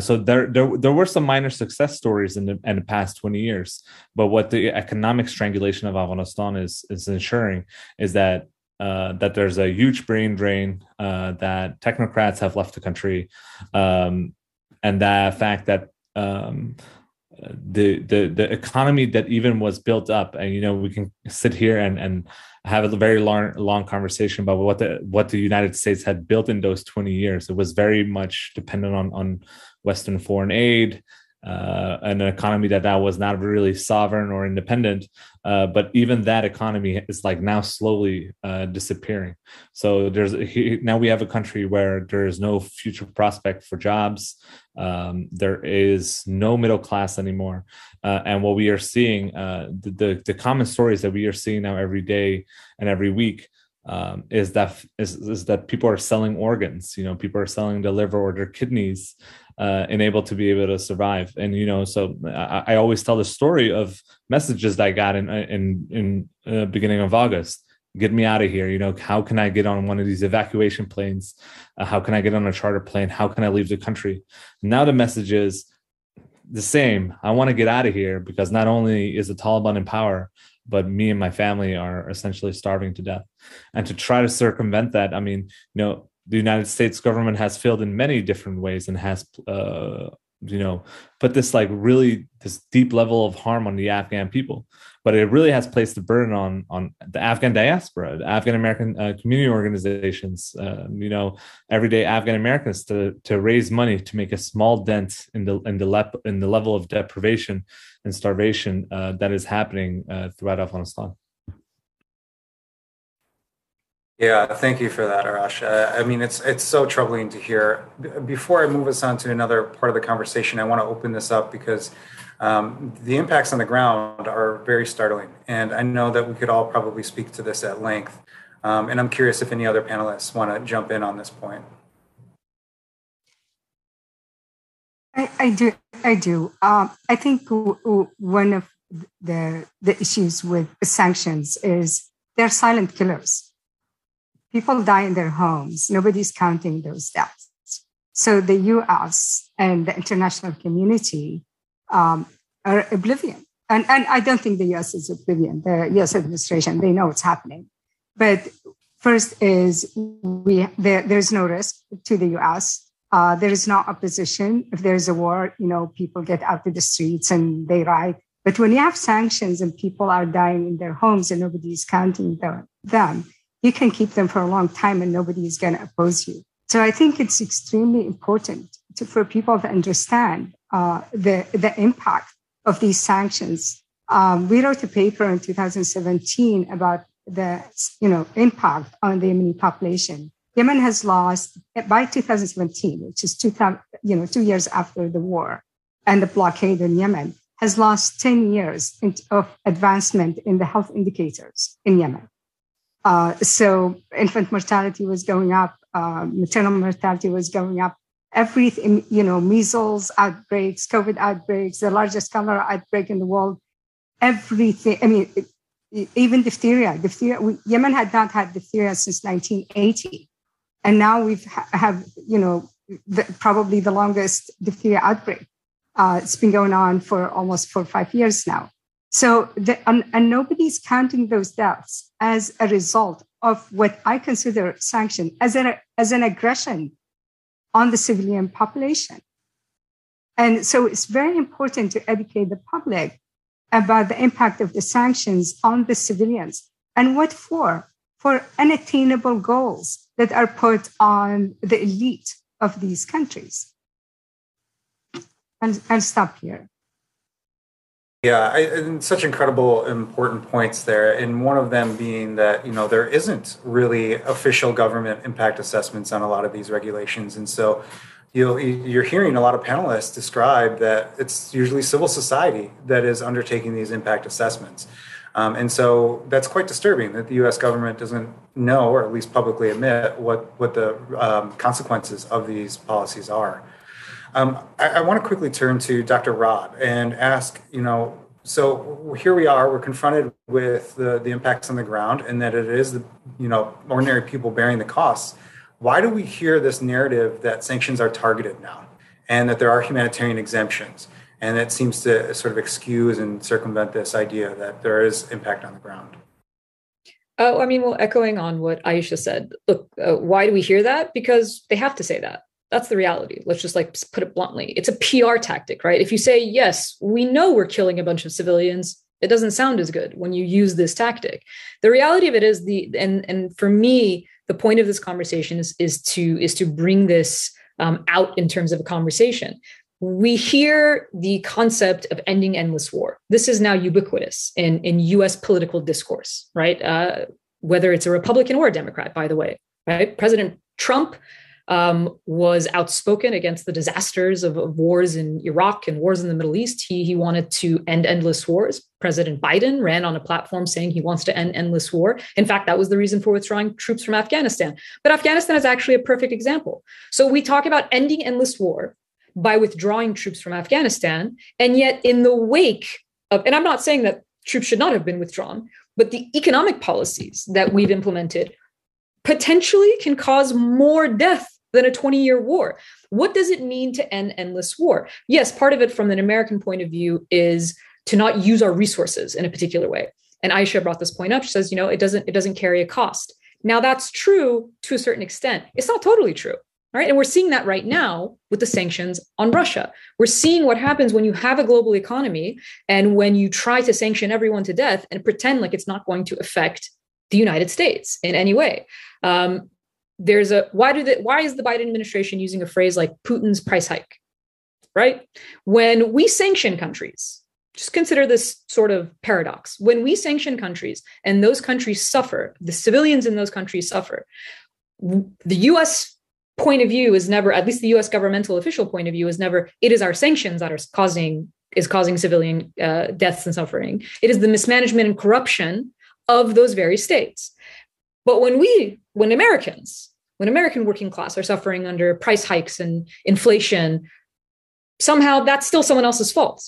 so there, there, there were some minor success stories in the, in the past 20 years. But what the economic strangulation of Afghanistan is is ensuring is that uh, that there's a huge brain drain, uh, that technocrats have left the country, um, and the fact that um, the the the economy that even was built up, and you know we can sit here and and have a very long long conversation about what the what the United States had built in those 20 years. It was very much dependent on on Western foreign aid uh, an economy that that was not really sovereign or independent. Uh, but even that economy is like now slowly uh, disappearing. So there's now we have a country where there is no future prospect for jobs. Um, there is no middle class anymore, uh, and what we are seeing, uh, the, the the common stories that we are seeing now every day and every week um, is that is, is that people are selling organs. You know, people are selling their liver or their kidneys, uh, and able to be able to survive. And you know, so I, I always tell the story of messages that I got in in in uh, beginning of August. Get me out of here. You know, how can I get on one of these evacuation planes? Uh, how can I get on a charter plane? How can I leave the country? Now the message is the same. I want to get out of here because not only is the Taliban in power, but me and my family are essentially starving to death. And to try to circumvent that, I mean, you know, the United States government has failed in many different ways and has, uh, you know, put this like really this deep level of harm on the Afghan people. But it really has placed the burden on on the Afghan diaspora, the Afghan American uh, community organizations, uh, you know, everyday Afghan Americans to to raise money to make a small dent in the in the lep- in the level of deprivation and starvation uh, that is happening uh, throughout Afghanistan. Yeah, thank you for that, Arash. Uh, I mean, it's it's so troubling to hear. Before I move us on to another part of the conversation, I want to open this up because um, the impacts on the ground are very startling, and I know that we could all probably speak to this at length. Um, and I'm curious if any other panelists want to jump in on this point. I, I do. I do. Um, I think one of the the issues with sanctions is they're silent killers people die in their homes. Nobody's counting those deaths. So the US and the international community um, are oblivion. And, and I don't think the US is oblivion. The US administration, they know what's happening. But first is we there, there's no risk to the US. Uh, there is no opposition. If there's a war, you know, people get out to the streets and they riot. But when you have sanctions and people are dying in their homes and nobody's counting them, you can keep them for a long time and nobody is going to oppose you. So I think it's extremely important to, for people to understand uh, the, the impact of these sanctions. Um, we wrote a paper in 2017 about the you know impact on the Yemeni population. Yemen has lost by 2017, which is 2000, you know two years after the war and the blockade in Yemen, has lost 10 years of advancement in the health indicators in Yemen. Uh, so infant mortality was going up, uh, maternal mortality was going up. Everything, you know, measles outbreaks, COVID outbreaks, the largest cholera outbreak in the world. Everything. I mean, even diphtheria. Diphtheria. We, Yemen had not had diphtheria since 1980, and now we've ha- have you know the, probably the longest diphtheria outbreak. Uh, it's been going on for almost four or five years now. So, the, and, and nobody's counting those deaths as a result of what I consider sanction as an, as an aggression on the civilian population. And so it's very important to educate the public about the impact of the sanctions on the civilians and what for? For unattainable goals that are put on the elite of these countries. And I'll stop here. Yeah, I, and such incredible, important points there. And one of them being that you know there isn't really official government impact assessments on a lot of these regulations, and so you you're hearing a lot of panelists describe that it's usually civil society that is undertaking these impact assessments. Um, and so that's quite disturbing that the U.S. government doesn't know, or at least publicly admit, what what the um, consequences of these policies are. Um, I, I want to quickly turn to Dr. Rad and ask, you know, so here we are, we're confronted with the, the impacts on the ground and that it is the, you know, ordinary people bearing the costs. Why do we hear this narrative that sanctions are targeted now and that there are humanitarian exemptions? And it seems to sort of excuse and circumvent this idea that there is impact on the ground. Oh, I mean, well, echoing on what Aisha said, look, uh, why do we hear that? Because they have to say that that's the reality. Let's just like put it bluntly. It's a PR tactic, right? If you say, yes, we know we're killing a bunch of civilians, it doesn't sound as good when you use this tactic. The reality of it is the and and for me, the point of this conversation is is to is to bring this um, out in terms of a conversation. We hear the concept of ending endless war. This is now ubiquitous in in U.S. political discourse, right? Uh, whether it's a Republican or a Democrat, by the way, right? President Trump um, was outspoken against the disasters of, of, wars in Iraq and wars in the Middle East. He, he wanted to end endless wars. President Biden ran on a platform saying he wants to end endless war. In fact, that was the reason for withdrawing troops from Afghanistan. But Afghanistan is actually a perfect example. So we talk about ending endless war by withdrawing troops from Afghanistan. And yet, in the wake of, and I'm not saying that troops should not have been withdrawn, but the economic policies that we've implemented potentially can cause more death than a 20 year war. What does it mean to end endless war? Yes, part of it from an American point of view is to not use our resources in a particular way. And Aisha brought this point up. She says, you know, it doesn't it doesn't carry a cost. Now that's true to a certain extent. It's not totally true. Right. And we're seeing that right now with the sanctions on Russia. We're seeing what happens when you have a global economy and when you try to sanction everyone to death and pretend like it's not going to affect the United States in any way. Um, there's a why do the why is the Biden administration using a phrase like Putin's price hike? Right? When we sanction countries, just consider this sort of paradox. When we sanction countries and those countries suffer, the civilians in those countries suffer, the US point of view is never, at least the US governmental official point of view is never, it is our sanctions that are causing is causing civilian uh, deaths and suffering. It is the mismanagement and corruption of those very states. But when we, when Americans when American working class are suffering under price hikes and inflation, somehow that's still someone else's fault.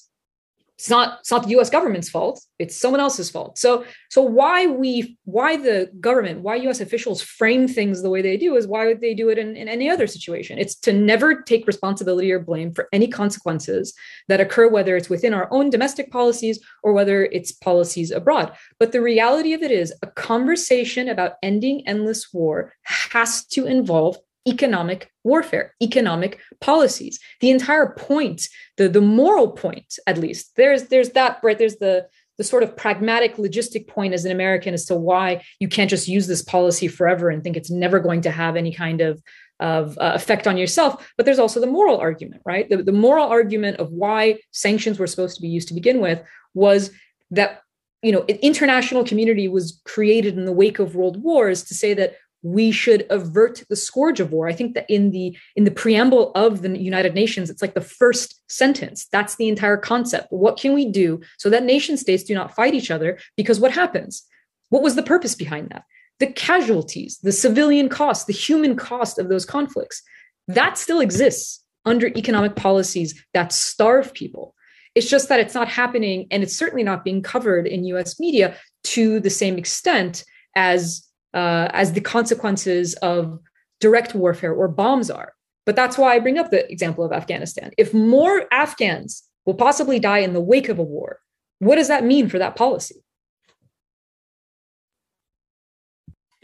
It's not it's not the US government's fault. It's someone else's fault. So so why we why the government why US officials frame things the way they do is why would they do it in, in any other situation. It's to never take responsibility or blame for any consequences that occur whether it's within our own domestic policies or whether it's policies abroad. But the reality of it is a conversation about ending endless war has to involve economic warfare, economic policies. The entire point, the, the moral point, at least, there's there's that, right? There's the the sort of pragmatic logistic point as an American as to why you can't just use this policy forever and think it's never going to have any kind of of uh, effect on yourself. But there's also the moral argument, right? The, the moral argument of why sanctions were supposed to be used to begin with was that you know international community was created in the wake of world wars to say that we should avert the scourge of war. I think that in the in the preamble of the united nations it's like the first sentence. That's the entire concept. What can we do so that nation states do not fight each other? Because what happens? What was the purpose behind that? The casualties the civilian cost the human cost of those conflicts that still exists under economic policies that starve people. It's just that it's not happening and it's certainly not being covered in us media to the same extent as uh, as the consequences of direct warfare or bombs are. But that's why I bring up the example of Afghanistan. If more Afghans will possibly die in the wake of a war, what does that mean for that policy?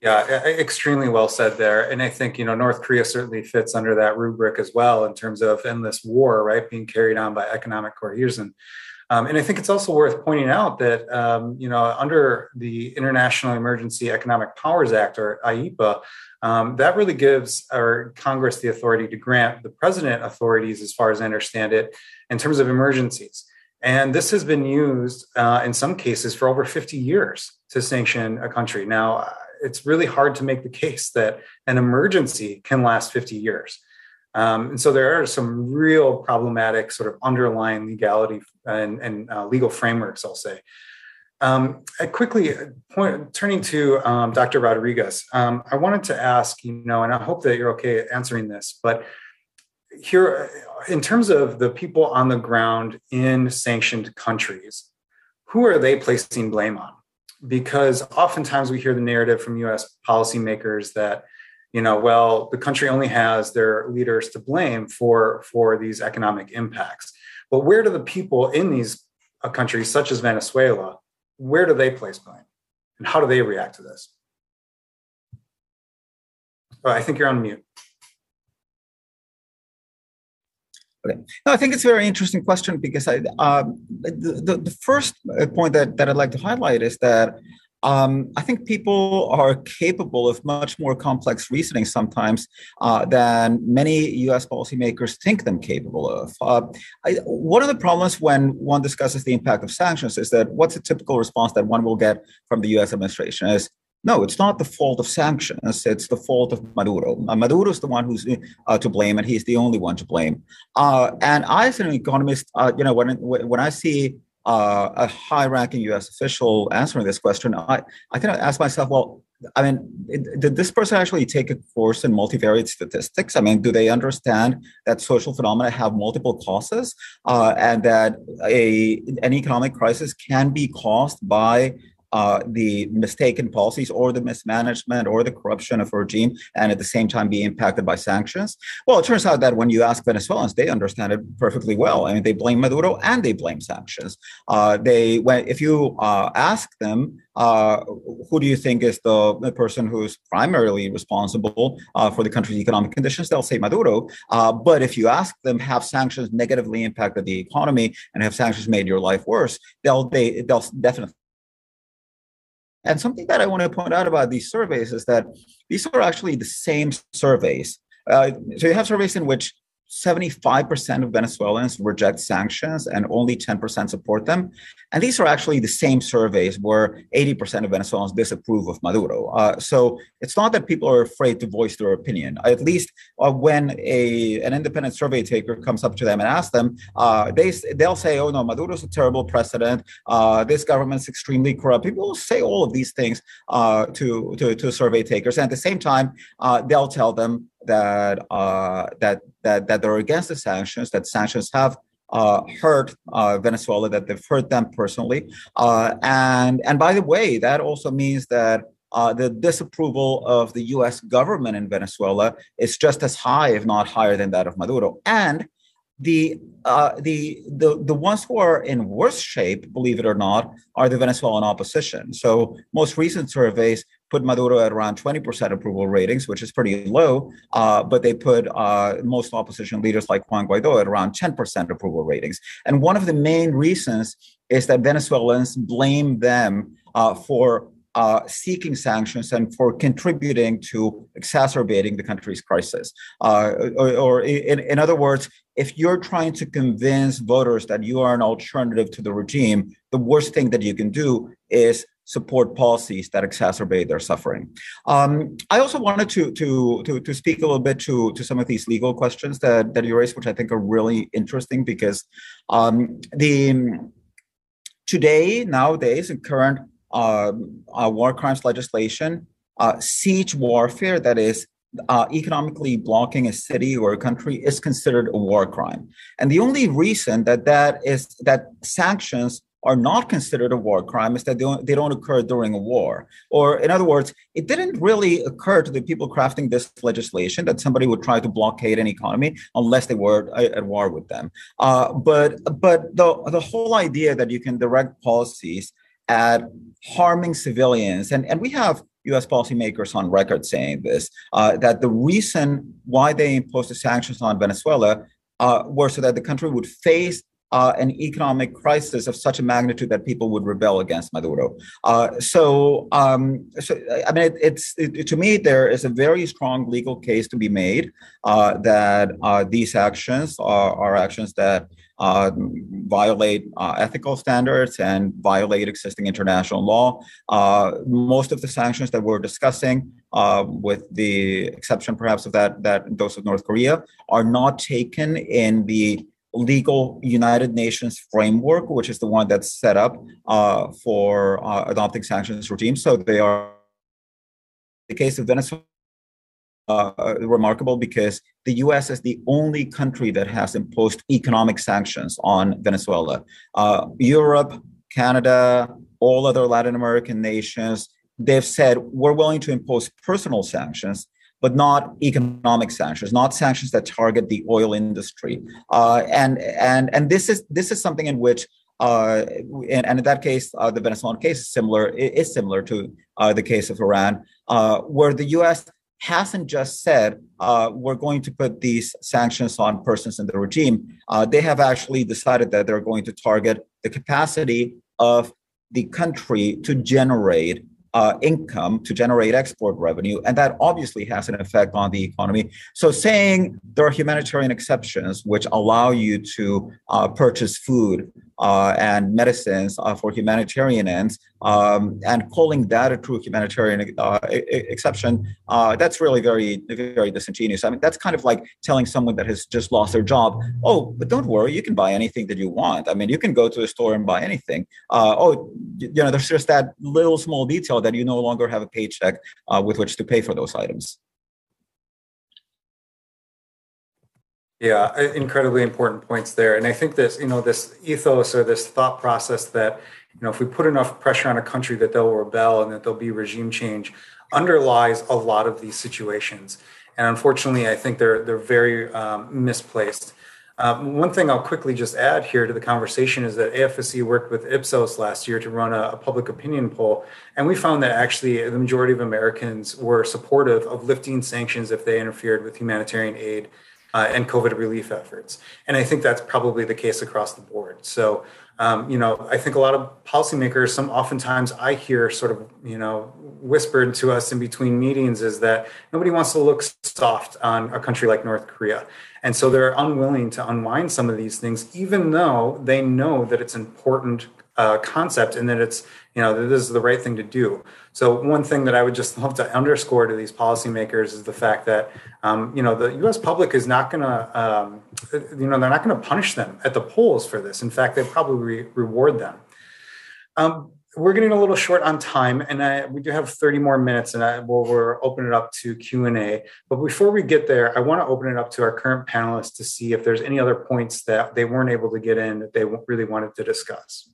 Yeah, extremely well said there. And I think, you know, North Korea certainly fits under that rubric as well in terms of endless war, right, being carried on by economic coercion. Um, and I think it's also worth pointing out that, um, you know, under the International Emergency Economic Powers Act, or IEEPA, um, that really gives our Congress the authority to grant the president authorities, as far as I understand it, in terms of emergencies. And this has been used uh, in some cases for over 50 years to sanction a country. Now, it's really hard to make the case that an emergency can last 50 years. Um, and so there are some real problematic sort of underlying legality and, and uh, legal frameworks, I'll say. Um, quickly point, turning to um, Dr. Rodriguez, um, I wanted to ask, you know, and I hope that you're okay answering this, but here, in terms of the people on the ground in sanctioned countries, who are they placing blame on? Because oftentimes we hear the narrative from US policymakers that you know well the country only has their leaders to blame for for these economic impacts. But where do the people in these uh, countries such as venezuela where do they place blame? And how do they react to this? Oh, i think you're on mute. Okay. No, I think it's a very interesting question because I, um, the, the, the first point that, that I'd like to highlight is that um, I think people are capable of much more complex reasoning sometimes uh, than many US policymakers think them capable of. Uh, I, one of the problems when one discusses the impact of sanctions is that what's a typical response that one will get from the US administration is no, it's not the fault of sanctions. It's the fault of Maduro. Uh, Maduro is the one who's uh, to blame, and he's the only one to blame. Uh, and I, as an economist, uh, you know, when when I see uh, a high-ranking U.S. official answering this question, I I kind of ask myself, well, I mean, did this person actually take a course in multivariate statistics? I mean, do they understand that social phenomena have multiple causes, uh, and that a an economic crisis can be caused by uh, the mistaken policies or the mismanagement or the corruption of regime and at the same time be impacted by sanctions? Well, it turns out that when you ask Venezuelans, they understand it perfectly well. I mean, they blame Maduro and they blame sanctions. Uh, they, when if you uh, ask them, uh, who do you think is the, the person who's primarily responsible uh, for the country's economic conditions? They'll say Maduro. Uh, but if you ask them, have sanctions negatively impacted the economy and have sanctions made your life worse? They'll they they'll definitely and something that I want to point out about these surveys is that these are actually the same surveys. Uh, so you have surveys in which 75% of Venezuelans reject sanctions and only 10% support them. And these are actually the same surveys where 80% of Venezuelans disapprove of Maduro. Uh, so it's not that people are afraid to voice their opinion. At least uh, when a an independent survey taker comes up to them and asks them, uh, they they'll say, "Oh no, Maduro's a terrible president. Uh, this government's extremely corrupt." People will say all of these things uh, to, to to survey takers, and at the same time, uh, they'll tell them that that that that they're against the sanctions, that sanctions have uh, hurt uh, Venezuela, that they've hurt them personally. Uh, and, and by the way, that also means that uh, the disapproval of the US government in Venezuela is just as high, if not higher than that of Maduro. And the uh, the the the ones who are in worse shape, believe it or not, are the Venezuelan opposition. So most recent surveys put Maduro at around 20% approval ratings, which is pretty low. Uh, but they put uh, most opposition leaders like Juan Guaido at around 10% approval ratings. And one of the main reasons is that Venezuelans blame them uh, for uh, seeking sanctions and for contributing to exacerbating the country's crisis. Uh, or, or in, in, other words, if you're trying to convince voters that you are an alternative to the regime, the worst thing that you can do is support policies that exacerbate their suffering. Um, I also wanted to, to, to, to, speak a little bit to, to some of these legal questions that, that you raised, which I think are really interesting because um, the today, nowadays, in current uh, uh, war crimes legislation, uh, siege warfare, that is uh, economically blocking a city or a country is considered a war crime. And the only reason that that is that sanctions are not considered a war crime is that they don't, they don't occur during a war. Or in other words, it didn't really occur to the people crafting this legislation that somebody would try to blockade an economy unless they were at war with them. Uh, but but the the whole idea that you can direct policies at harming civilians, and and we have US policymakers on record saying this, uh, that the reason why they imposed the sanctions on Venezuela uh, were so that the country would face uh, an economic crisis of such a magnitude that people would rebel against Maduro. Uh, so, um, so, I mean, it, it's it, to me there is a very strong legal case to be made uh, that uh, these actions are, are actions that uh, violate uh, ethical standards and violate existing international law. Most of the sanctions that we're discussing, with the exception perhaps of that, that those of North Korea, are not taken in the legal United Nations framework, which is the one that's set up uh, for uh, adopting sanctions regimes. So they are the case of Venezuela uh, remarkable because the US is the only country that has imposed economic sanctions on Venezuela. Uh, Europe, Canada, all other Latin American nations, they've said we're willing to impose personal sanctions, but not economic sanctions, not sanctions that target the oil industry. Uh, and and and this is this is something in which uh, and, and, in that case, uh, the Venezuelan case is similar. Is similar to uh, the case of Iran, uh, where the U.S hasn't just said uh, we're going to put these sanctions on persons in the regime. They have actually decided that they're going to target the capacity of the country to generate uh, income to generate export revenue, and that obviously has an effect on the economy. So, saying there are humanitarian exceptions which allow you to uh, purchase food and medicines uh, for humanitarian ends, um, and calling that a true humanitarian uh, exception, uh, that's really very, very disingenuous. I mean, that's kind of like telling someone that has just lost their job, oh, but don't worry, you can buy anything that you want. I mean, you can go to a store and buy anything. oh, you know, there's just that little small detail that you no longer have a paycheck with which to pay for those items. Yeah, incredibly important points there. And I think this, you know, this ethos or this thought process that, you know, if we put enough pressure on a country that they'll rebel and that there'll be regime change underlies a lot of these situations. And unfortunately, I think they're they're very um, misplaced. Um, one thing I'll quickly just add here to the conversation is that AFSC worked with Ipsos last year to run a, a, public opinion poll, and we found that actually the majority of Americans were supportive of lifting sanctions if they interfered with humanitarian aid uh, and COVID relief efforts. And I think that's probably the case across the board. So, um, you know, I think a lot of policymakers, some oftentimes I hear sort of, you know, whispered to us in between meetings is that nobody wants to look soft on a country like North Korea. And so they're unwilling to unwind some of these things, even though they know that it's an important uh, concept and that it's you know this is the right thing to do so one thing that i would just love to underscore to these policymakers is the fact that um, you know the us public is not going to um, you know they're not going to punish them at the polls for this in fact they probably re- reward them um, we're getting a little short on time, and I, we do have 30 more minutes, and I, well, we're open it up to Q and A. But before we get there, I want to open it up to our current panelists to see if there's any other points that they weren't able to get in that they really wanted to discuss.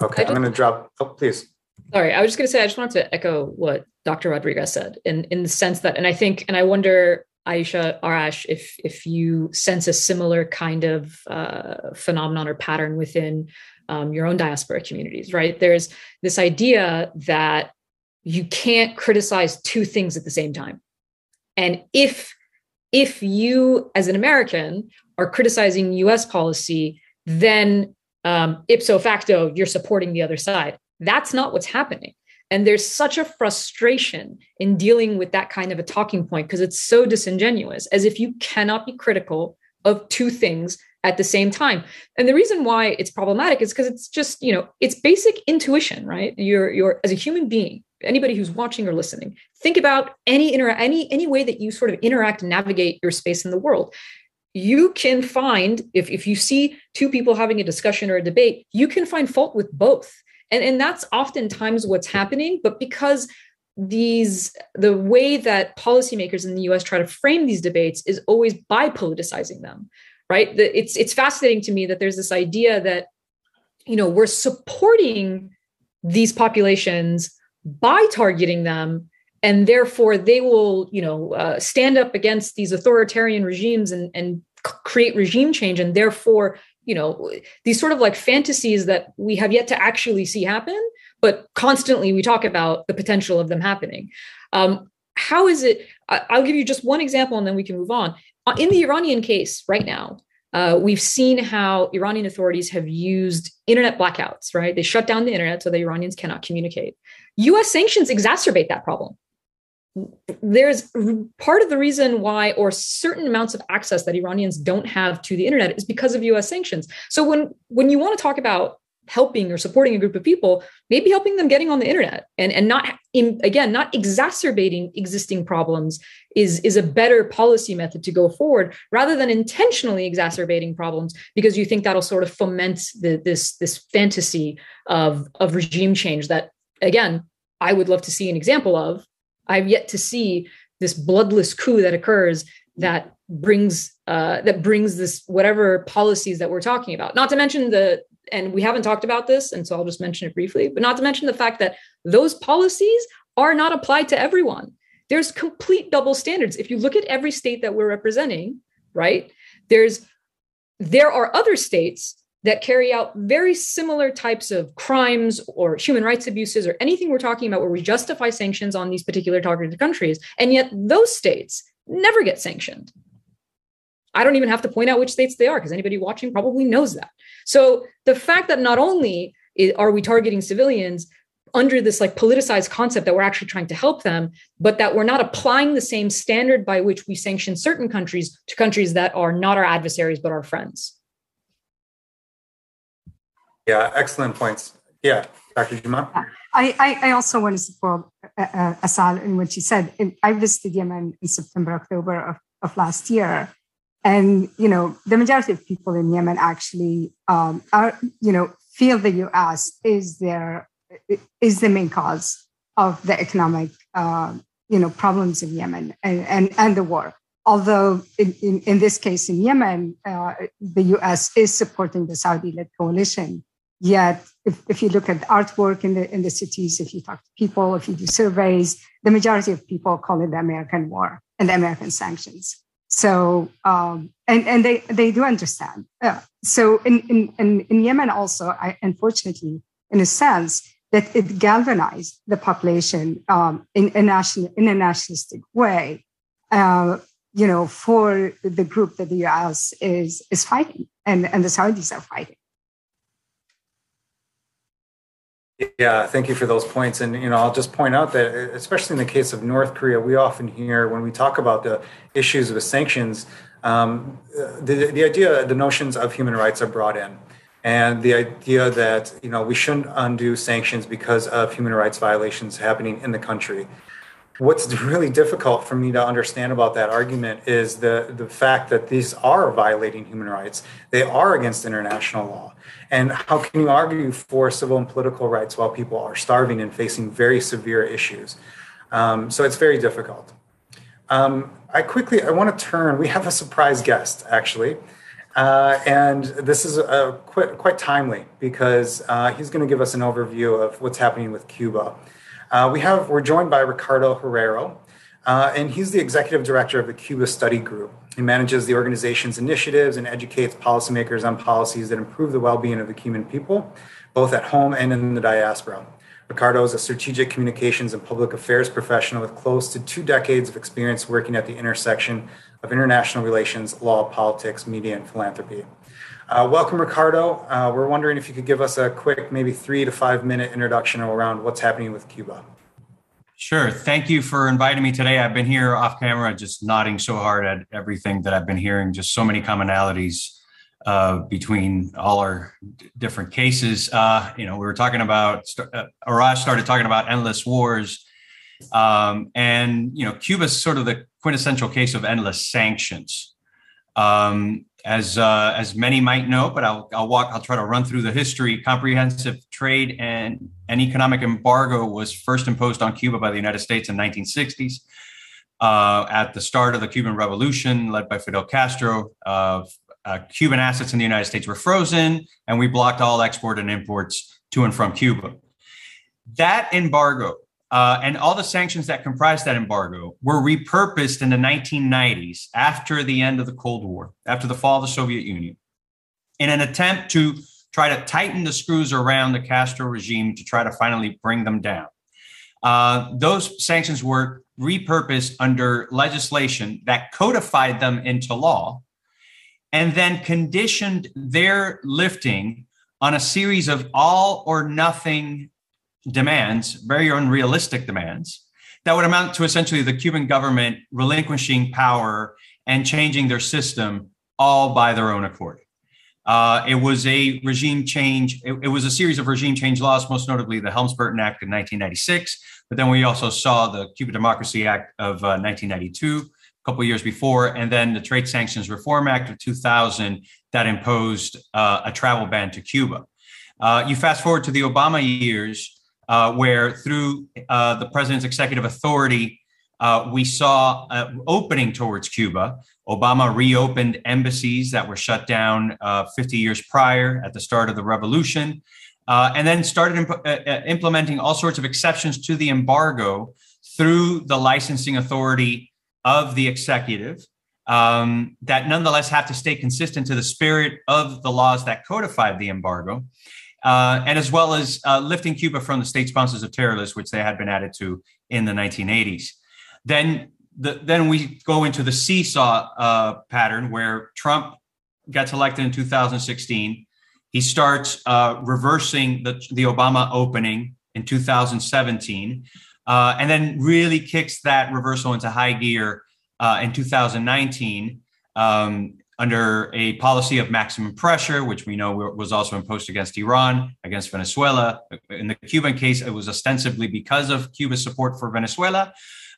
Okay, I'm going to drop. Oh, please. Sorry, I was just going to say I just wanted to echo what Dr. Rodriguez said in in the sense that, and I think, and I wonder, Aisha Arash, if if you sense a similar kind of uh, phenomenon or pattern within um, your own diaspora communities, right? There's this idea that you can't criticize two things at the same time, and if if you as an American are criticizing U.S. policy, then um, ipso facto, you're supporting the other side. That's not what's happening. And there's such a frustration in dealing with that kind of a talking point because it's so disingenuous, as if you cannot be critical of two things at the same time. And the reason why it's problematic is because it's just, you know, it's basic intuition, right? You're you're as a human being, anybody who's watching or listening, think about any inter any any way that you sort of interact and navigate your space in the world you can find if, if you see two people having a discussion or a debate you can find fault with both. And and that's oftentimes what's happening. But because these the way that policymakers in the us try to frame these debates is always by politicizing them right? The, it's it's fascinating to me that there's this idea that you know we're supporting these populations by targeting them and therefore they will you know uh, stand up against these authoritarian regimes and, and create regime change and therefore you know these sort of like fantasies that we have yet to actually see happen but constantly we talk about the potential of them happening um, how is it i'll give you just one example and then we can move on uh, in the iranian case right now uh, we've seen how Iranian authorities have used internet blackouts, right? They shut down the internet so the Iranians cannot communicate. US sanctions exacerbate that problem there's part of the reason why or certain amounts of access that iranians don't have to the internet is because of us sanctions. So when when you want to talk about helping or supporting a group of people maybe helping them getting on the internet and and not in, again not exacerbating existing problems is is a better policy method to go forward rather than intentionally exacerbating problems because you think that'll sort of foment the, this this fantasy of of regime change that again i would love to see an example of I've yet to see this bloodless coup that occurs that brings uh, that brings this whatever policies that we're talking about. Not to mention the and we haven't talked about this, and so I'll just mention it briefly. But not to mention the fact that those policies are not applied to everyone. There's complete double standards. If you look at every state that we're representing, right? There's there are other states that carry out very similar types of crimes or human rights abuses or anything we're talking about where we justify sanctions on these particular targeted countries. And yet those states never get sanctioned. I don't even have to point out which states they are because anybody watching probably knows that. So the fact that not only are we targeting civilians under this like politicized concept that we're actually trying to help them, but that we're not applying the same standard by which we sanction certain countries to countries that are not our adversaries but our friends. Yeah, excellent points. Yeah, Dr. Jumaan. I, I, also want to support uh, uh, Assal in what she said. I visited Yemen in September, October of, of last year. And, you know, the majority of people in Yemen actually um, are, you know, feel the U.S. is their is the main cause of the economic, uh, you know, problems in Yemen and, and, and the war although in, in, in, this case in Yemen, uh, the US is supporting the Saudi led coalition Yet, if, if you look at artwork in the in the cities, if you talk to people, if you do surveys, the majority of people call it the American war and the American sanctions. So, um, and and they they do understand. Uh, so in, in in in Yemen also, I, unfortunately, in a sense, that it galvanized the population um, in a national in a nationalistic way. Uh, you know, for the group that the U.S. is is fighting, and and the Saudis are fighting. Yeah, thank you for those points. And you know, I'll just point out that, especially in the case of North Korea, we often hear when we talk about the issues with sanctions, um, the the idea, the notions of human rights are brought in, and the idea that you know we shouldn't undo sanctions because of human rights violations happening in the country. What's really difficult for me to understand about that argument is the, the fact that these are violating human rights. They are against international law. And how can you argue for civil and political rights while people are starving and facing very severe issues? Um, so it's very difficult. Um, I quickly, I want to turn, we have a surprise guest actually. Uh, and this is uh, quite, quite timely because uh, he's going to give us an overview of what's happening with Cuba. Uh, we have, we're joined by Ricardo Herrero, uh, and he's the executive director of the Cuba Study Group. He manages the organization's initiatives and educates policymakers on policies that improve the well being of the Cuban people, both at home and in the diaspora. Ricardo is a strategic communications and public affairs professional with close to two decades of experience working at the intersection of international relations, law, politics, media, and philanthropy. Uh, welcome, Ricardo. Uh, we're wondering if you could give us a quick, maybe three to five minute introduction around what's happening with Cuba. Sure. Thank you for inviting me today. I've been here off camera, just nodding so hard at everything that I've been hearing, just so many commonalities uh, between all our d- different cases. Uh, you know, we were talking about, uh, Arash started talking about endless wars. Um, and, you know, Cuba's sort of the quintessential case of endless sanctions. Um, as uh, as many might know, but I'll, I'll walk. I'll try to run through the history. Comprehensive trade and an economic embargo was first imposed on Cuba by the United States in 1960s. Uh, at the start of the Cuban Revolution, led by Fidel Castro, uh, Cuban assets in the United States were frozen, and we blocked all export and imports to and from Cuba. That embargo uh, and all the sanctions that comprised that embargo were repurposed in the 1990s after the end of the Cold War, after the fall of the Soviet Union, in an attempt to try to tighten the screws around the Castro regime to try to finally bring them down. Uh, those sanctions were repurposed under legislation that codified them into law and then conditioned their lifting on a series of all or nothing demands, very unrealistic demands, that would amount to essentially the Cuban government relinquishing power and changing their system all by their own accord. Uh, it was a regime change. It, it, was a series of regime change laws, most notably the Helms-Burton Act of 1996. But then we also saw the Cuban Democracy Act of uh, 1992 couple years before, and then the Trade Sanctions Reform Act of 2000 that imposed uh, a travel ban to Cuba. Uh, you fast forward to the Obama years, uh, where through uh, the president's executive authority, uh, we saw an opening towards Cuba. Obama reopened embassies that were shut down uh, 50 years prior at the start of the revolution, and then started imp- implementing all sorts of exceptions to the embargo through the licensing authority of the executive um, that nonetheless have to stay consistent to the spirit of the laws that codified the embargo, uh, and as well as uh, lifting Cuba from the state sponsors of terror list, which they had been added to in the 1980s. Then, the, then we go into the seesaw uh, pattern where Trump gets elected in 2016. He starts uh, reversing the, the Obama opening in 2017 uh, and then really kicks that reversal into high gear uh, in 2019 um, under a policy of maximum pressure, which we know was also imposed against Iran, against Venezuela. In the Cuban case, it was ostensibly because of Cuba's support for Venezuela.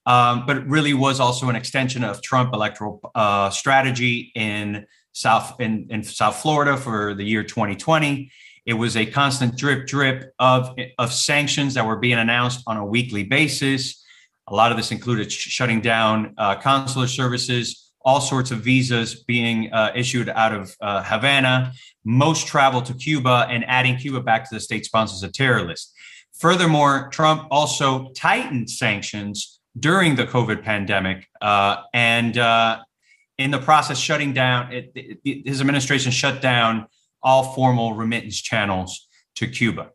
Um, but it really was also an extension of Trump electoral uh, strategy in South in, in South Florida for the year 2020. It was a constant drip drip of, of sanctions that were being announced on a weekly basis. A lot of this included sh- shutting down uh, consular services, all sorts of visas being uh, issued out of uh, Havana, most travel to Cuba, and adding Cuba back to the state sponsors of terror list. Furthermore, Trump also tightened sanctions during the COVID pandemic, uh, and uh, in the process, shutting down it, it, his administration shut down all formal remittance channels to Cuba.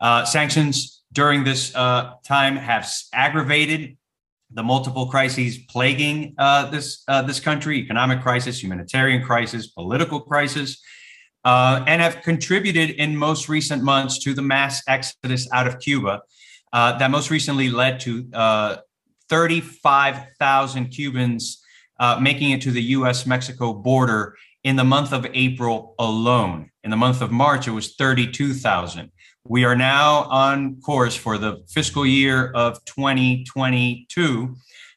Uh, sanctions during this uh, time have aggravated the multiple crises plaguing uh, this uh, this country: economic crisis, humanitarian crisis, political crisis, uh, and have contributed in most recent months to the mass exodus out of Cuba. Uh, that most recently led to 35,000 Cubans making it to the U.S. Mexico border in the month of April alone. In the month of March, it was 32,000. We are now on course for the fiscal year of 2022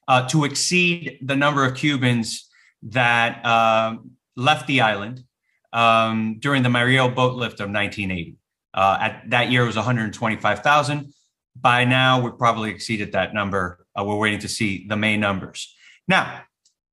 uh, to exceed the number of Cubans that uh, left the island um, during the Mariel boat lift of 1980. Uh, at that year, it was 125,000. By now, we've probably exceeded that number. Uh, we're waiting to see the May numbers. Now,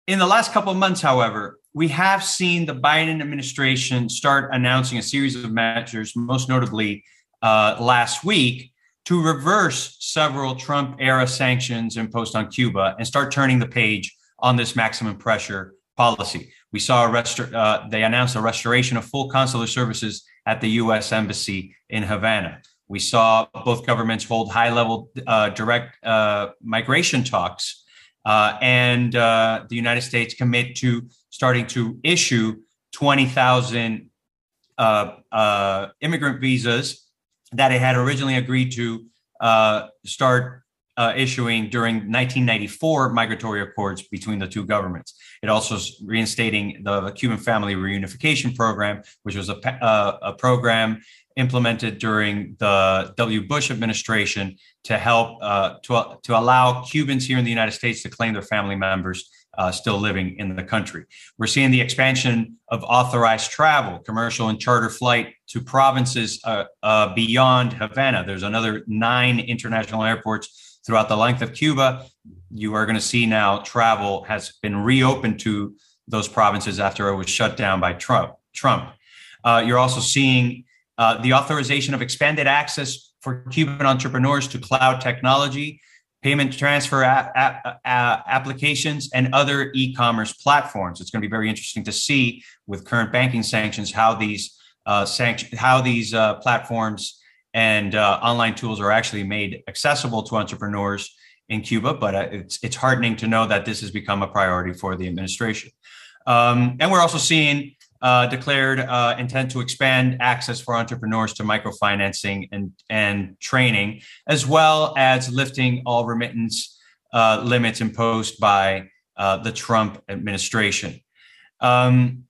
in the last couple of months, however, we have seen the Biden administration start announcing a series of measures, most notably uh, last week, to reverse several Trump era sanctions imposed on Cuba and start turning the page on this maximum pressure policy. We saw a uh, they announced a restoration of full consular services at the U.S. Embassy in Havana. We saw both governments hold high level uh, direct uh, migration talks, uh, and uh, the United States commit to starting to issue 20,000 uh, uh, immigrant visas that it had originally agreed to start uh, issuing during 1994 migratory accords between the two governments. It also reinstating the Cuban Family Reunification Program, which was a, uh, a program implemented during the W. Bush administration to help uh, to, to allow Cubans here in the United States to claim their family members uh, still living in the country. We're seeing the expansion of authorized travel, commercial and charter flight to provinces uh, uh, beyond Havana. There's another nine international airports throughout the length of Cuba. You are going to see now travel has been reopened to those provinces after it was shut down by Trump. Trump. Uh, you're also seeing uh, the authorization of expanded access for Cuban entrepreneurs to cloud technology, payment transfer a- a- a- applications, and other e-commerce platforms. It's going to be very interesting to see with current banking sanctions how these uh, sanction how these uh, platforms and uh, online tools are actually made accessible to entrepreneurs in Cuba. But uh, it's it's heartening to know that this has become a priority for the administration. Um, and we're also seeing uh, declared uh, intent to expand access for entrepreneurs to microfinancing and and training, as well as lifting all remittance uh, limits imposed by uh, the Trump administration. Um,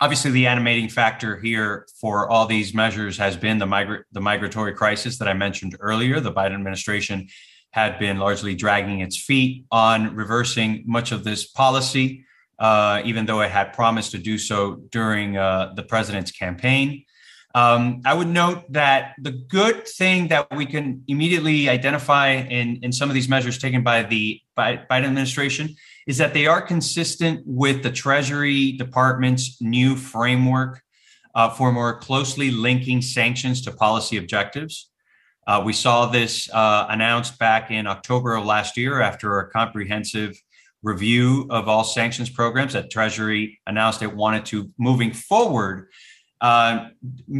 obviously the animating factor here for all these measures has been the migra- the migratory crisis that I mentioned earlier. The Biden administration had been largely dragging its feet on reversing much of this policy, uh, even though it had promised to do so during uh, the president's campaign. Um, I would note that the good thing that we can immediately identify in, in some of these measures taken by the Biden administration is that they are consistent with the Treasury Department's new framework uh, for more closely linking sanctions to policy objectives. Uh, we saw this uh, announced back in October of last year after a comprehensive review of all sanctions programs that Treasury announced it wanted to, moving forward, uh,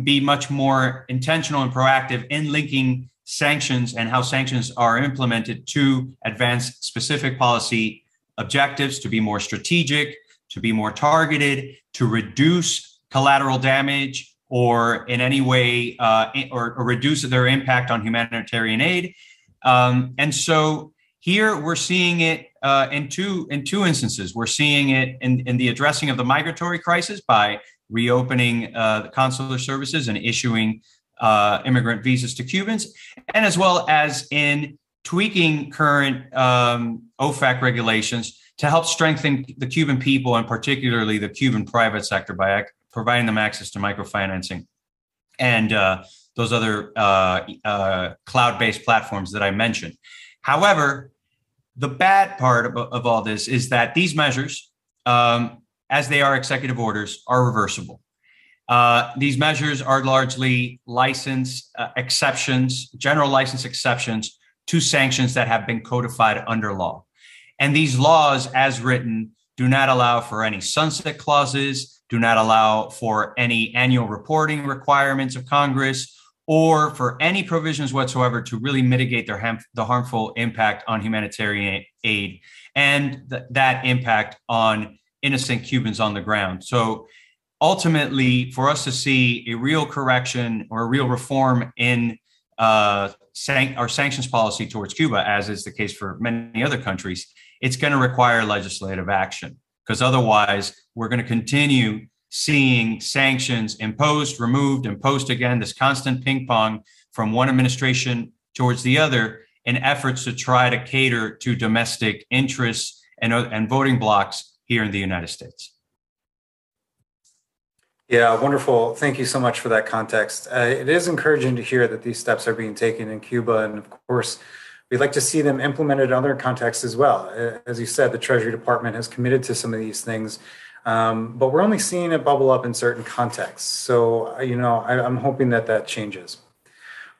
be much more intentional and proactive in linking sanctions and how sanctions are implemented to advance specific policy objectives, to be more strategic, to be more targeted, to reduce collateral damage or in any way uh, or, or, reduce their impact on humanitarian aid. Um, and so here we're seeing it uh, in two in two instances. We're seeing it in, in the addressing of the migratory crisis by reopening uh, consular services and issuing uh, immigrant visas to Cubans, and as well as in tweaking current um, OFAC regulations to help strengthen the Cuban people and particularly the Cuban private sector by ac- providing them access to microfinancing and uh, those other uh, uh, cloud based platforms that I mentioned. However, the bad part of, of all this is that these measures, um, as they are executive orders, are reversible. Uh, these measures are largely license uh, exceptions, general license exceptions to sanctions that have been codified under law. And these laws, as written, do not allow for any sunset clauses, do not allow for any annual reporting requirements of Congress, or for any provisions whatsoever to really mitigate their the harmful impact on humanitarian aid and th- that impact on innocent Cubans on the ground. So ultimately, for us to see a real correction or a real reform in uh, san- our sanctions policy towards Cuba, as is the case for many other countries, it's going to require legislative action because otherwise we're going to continue seeing sanctions imposed, removed, imposed again, this constant ping pong from one administration towards the other in efforts to try to cater to domestic interests and, and voting blocks here in the United States. Yeah, wonderful. Thank you so much for that context. Uh, it is encouraging to hear that these steps are being taken in Cuba. And of course, we'd like to see them implemented in other contexts as well. Uh, as you said, the Treasury Department has committed to some of these things, um, but we're only seeing it bubble up in certain contexts. So, uh, you know, I, I'm hoping that that changes.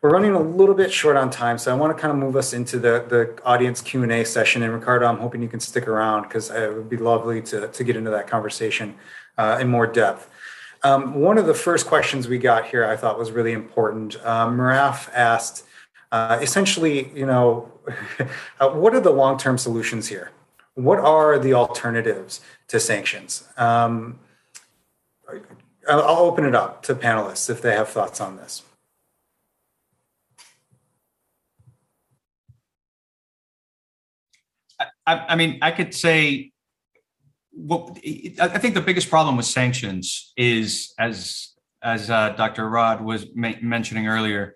We're running a little bit short on time, so I want to kind of move us into the, the audience Q&A session. And Ricardo, I'm hoping you can stick around because it would be lovely to, to get into that conversation uh, in more depth. Um, one of the first questions we got here I thought was really important. Um, Maraf asked, uh, essentially, you know, uh, what are the long-term solutions here? What are the alternatives to sanctions? Um, I'll open it up to panelists if they have thoughts on this. I, I mean, I could say well, I think the biggest problem with sanctions is, as as uh, Dr. Rad was ma- mentioning earlier,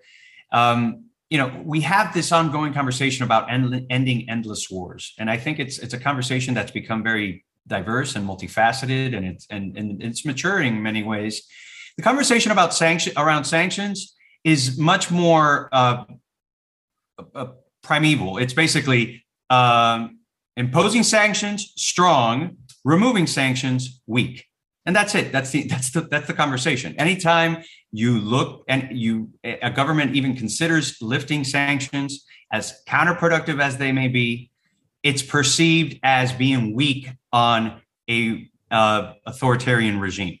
um, you know, we have this ongoing conversation about end- ending endless wars, and I think it's it's a conversation that's become very diverse and multifaceted, and it's and, and it's maturing in many ways. The conversation about sanction around sanctions is much more uh, uh, primeval. It's basically um, imposing sanctions strong removing sanctions weak and that's it. That's the that's the that's the conversation. Anytime you look and you a government even considers lifting sanctions as counterproductive as they may be it's perceived as being weak on a uh, authoritarian regime.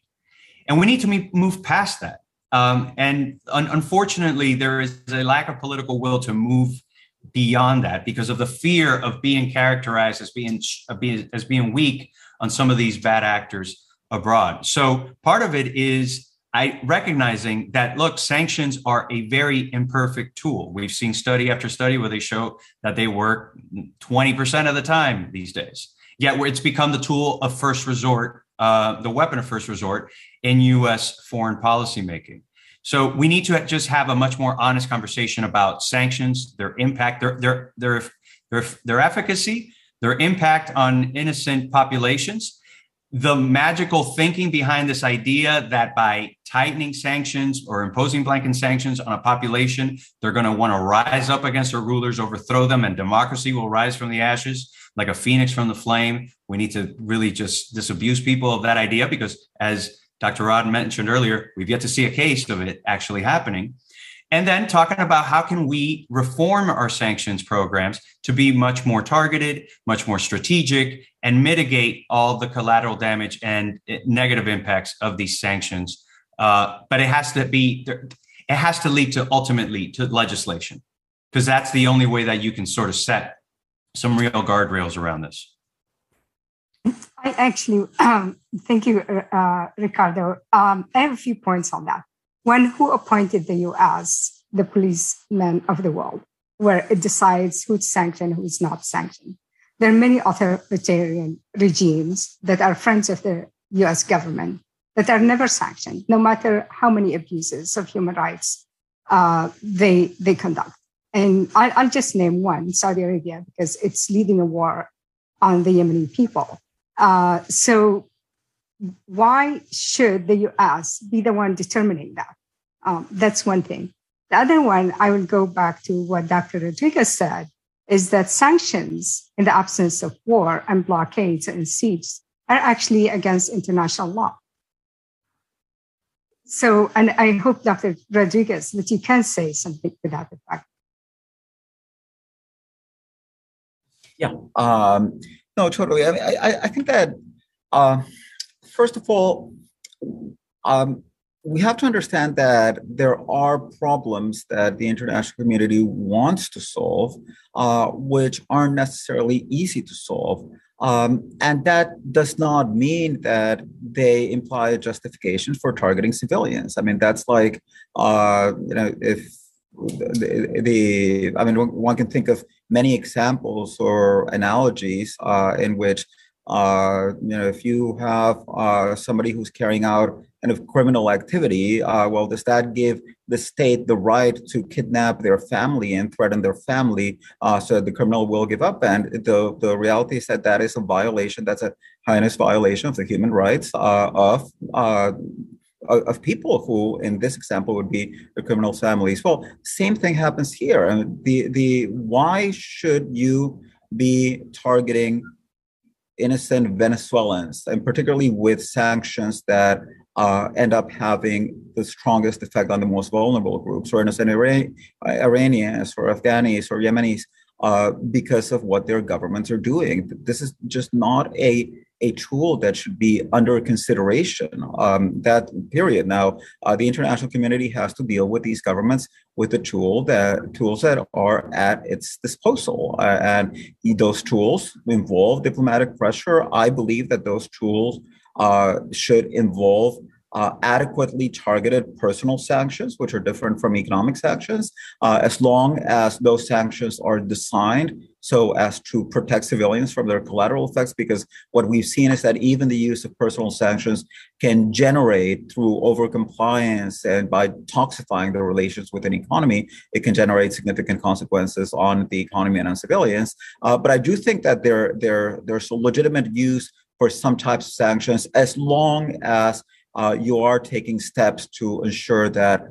And we need to move past that. Um, and un- unfortunately there is a lack of political will to move beyond that because of the fear of being characterized as being as being weak on some of these bad actors abroad. So part of it is I recognizing that look, sanctions are a very imperfect tool. We've seen study after study where they show that they work 20% of the time these days. Yet it's become the tool of first resort, uh, the weapon of first resort in U.S. foreign policy making. So we need to just have a much more honest conversation about sanctions, their impact, their their their their, their efficacy, their impact on innocent populations, the magical thinking behind this idea that by tightening sanctions or imposing blanket sanctions on a population, they're going to want to rise up against their rulers, overthrow them, and democracy will rise from the ashes like a phoenix from the flame. We need to really just disabuse people of that idea because, as Dr. Rad mentioned earlier, we've yet to see a case of it actually happening and then talking about how can we reform our sanctions programs to be much more targeted much more strategic and mitigate all the collateral damage and eh, negative impacts of these sanctions. Uh, but it has to be it has to lead to ultimately to legislation because that's the only way that you can sort of set some real guardrails around this. I actually um, thank you uh, ricardo. Um, i have a few points on that one who appointed the US the policeman of the world, where it decides who's sanctioned, who's not sanctioned. There are many authoritarian regimes that are friends of the US government that are never sanctioned, no matter how many abuses of human rights uh, they, they conduct. And I, I'll just name one Saudi Arabia, because it's leading a war on the Yemeni people. Uh, so why should the US be the one determining that? Um, that's one thing. The other one, I will go back to what Dr. Rodriguez said, is that sanctions in the absence of war and blockades and sieges are actually against international law. So, and I hope, Dr. Rodriguez, that you can say something to that effect. Yeah, um, no, totally. I, mean, I, I think that uh, first of all, um, we have to understand that there are problems that the international community wants to solve, uh, which aren't necessarily easy to solve. Um, and that does not mean that they imply a justification for targeting civilians. I mean, that's like, uh, you know, if the, the, I mean, one can think of many examples or analogies uh, in which uh, you know, if you have uh, somebody who's carrying out kind of criminal activity, uh, well, does that give the state the right to kidnap their family and threaten their family uh, so the criminal will give up? And the, the reality is that that is a violation, that's a heinous violation of the human rights uh, of uh, of people who, in this example, would be the criminal families. Well, same thing happens here. And the the why should you be targeting innocent Venezuelans, and particularly with sanctions that uh, end up having the strongest effect on the most vulnerable groups, or innocent Iran- Iranians, or Afghanis, or Yemenis, uh, because of what their governments are doing. This is just not a a tool that should be under consideration. Um, that period. Now, uh, the international community has to deal with these governments with the tool that tools that are at its disposal, uh, and those tools involve diplomatic pressure. I believe that those tools uh, should involve uh, adequately targeted personal sanctions, which are different from economic sanctions, uh, as long as those sanctions are designed so as to protect civilians from their collateral effects. Because what we've seen is that even the use of personal sanctions can generate, through overcompliance and by toxifying the relations with an economy, it can generate significant consequences on the economy and on civilians. Uh, but I do think that there, there, there's a legitimate use for some types of sanctions as long as uh, you are taking steps to ensure that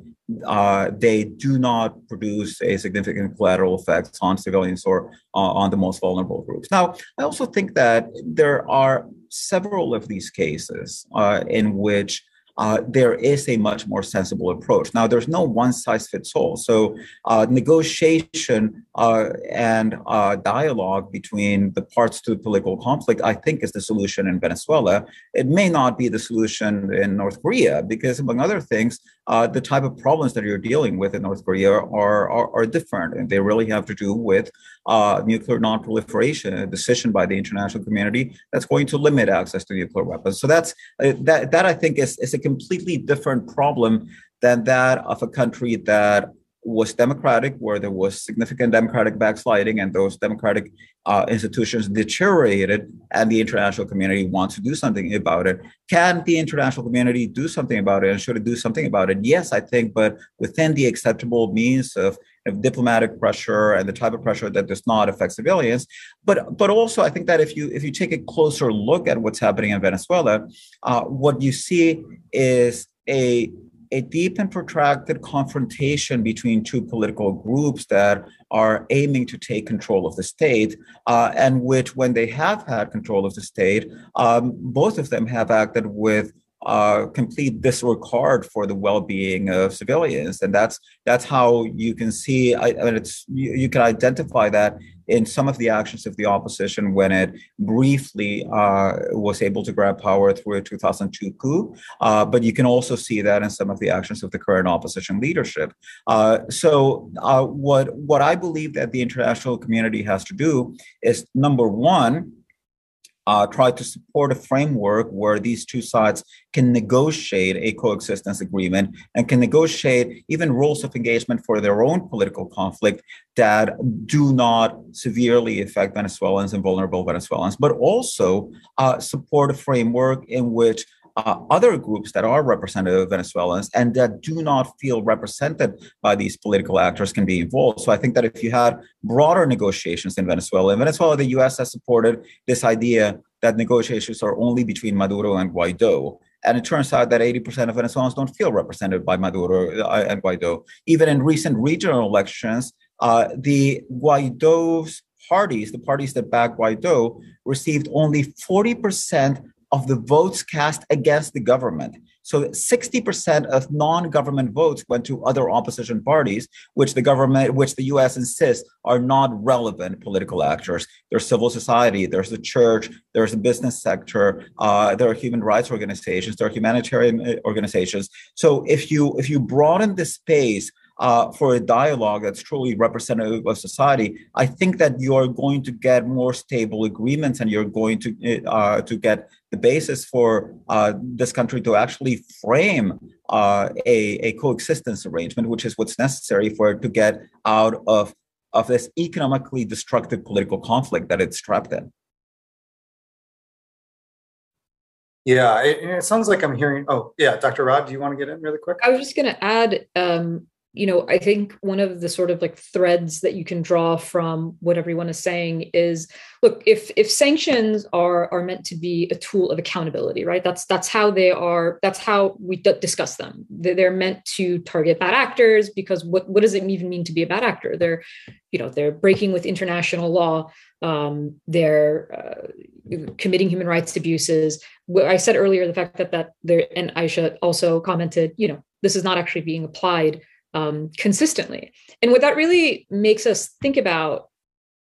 uh, they do not produce a significant collateral effects on civilians or uh, on the most vulnerable groups. Now, I also think that there are several of these cases uh, in which uh, there is a much more sensible approach. Now, there's no one size fits all. So, uh, negotiation uh, and uh, dialogue between the parts to the political conflict, I think, is the solution in Venezuela. It may not be the solution in North Korea because, among other things, uh, the type of problems that you're dealing with in North Korea are, are, are different. And they really have to do with uh, nuclear non-proliferation, a decision by the international community that's going to limit access to nuclear weapons. So that's uh, that, that I think is, is a completely different problem than that of a country that was democratic, where there was significant democratic backsliding, and those democratic uh, institutions deteriorated, and the international community wants to do something about it. Can the international community do something about it, and should it do something about it? Yes, I think, but within the acceptable means of, of diplomatic pressure and the type of pressure that does not affect civilians. But but also, I think that if you if you take a closer look at what's happening in Venezuela, uh, what you see is a a deep and protracted confrontation between two political groups that are aiming to take control of the state, uh, and which, when they have had control of the state, um, both of them have acted with uh, complete disregard for the well-being of civilians, and that's that's how you can see. I, I mean, it's you, you, can identify that in some of the actions of the opposition when it briefly uh, was able to grab power through a 2002 coup, uh, but you can also see that in some of the actions of the current opposition leadership. Uh, so, uh, what what I believe that the international community has to do is number one uh, try to support a framework where these two sides can negotiate a coexistence agreement and can negotiate even rules of engagement for their own political conflict that do not severely affect Venezuelans and vulnerable Venezuelans, but also uh, support a framework in which uh, other groups that are representative of Venezuelans and that do not feel represented by these political actors can be involved. So I think that if you had broader negotiations in Venezuela, in Venezuela, the US has supported this idea that negotiations are only between Maduro and Guaido. And it turns out that 80% of Venezuelans don't feel represented by Maduro uh, and Guaido. Even in recent regional elections, uh, the Guaido's parties, the parties that back Guaido, received only 40% of the votes cast against the government. So 60% of non-government votes went to other opposition parties, which the government, which the US insists are not relevant political actors. There's civil society, there's the church, there's the business sector, uh, there are human rights organizations, there are humanitarian uh, organizations. So if you if you broaden the space uh, for a dialogue that's truly representative of society, I think that you're going to get more stable agreements, and you're going to uh, to get the basis for uh, this country to actually frame uh, a, a coexistence arrangement, which is what's necessary for it to get out of of this economically destructive political conflict that it's trapped in. Yeah, it, it, sounds like I'm hearing. Oh, yeah, Dr. Rad, do you want to get in really quick? I was just going to add um, you know, I think one of the sort of like threads that you can draw from what everyone is saying is look, if if sanctions are are meant to be a tool of accountability, right? That's that's how they are, that's how we d- discuss them. They're meant to target bad actors because what what does it even mean to be a bad actor? They're, you know, they're breaking with international law, um, they're uh, committing human rights abuses. I said earlier the fact that that there and Aisha also commented, you know, this is not actually being applied um, consistently. And what that really makes us think about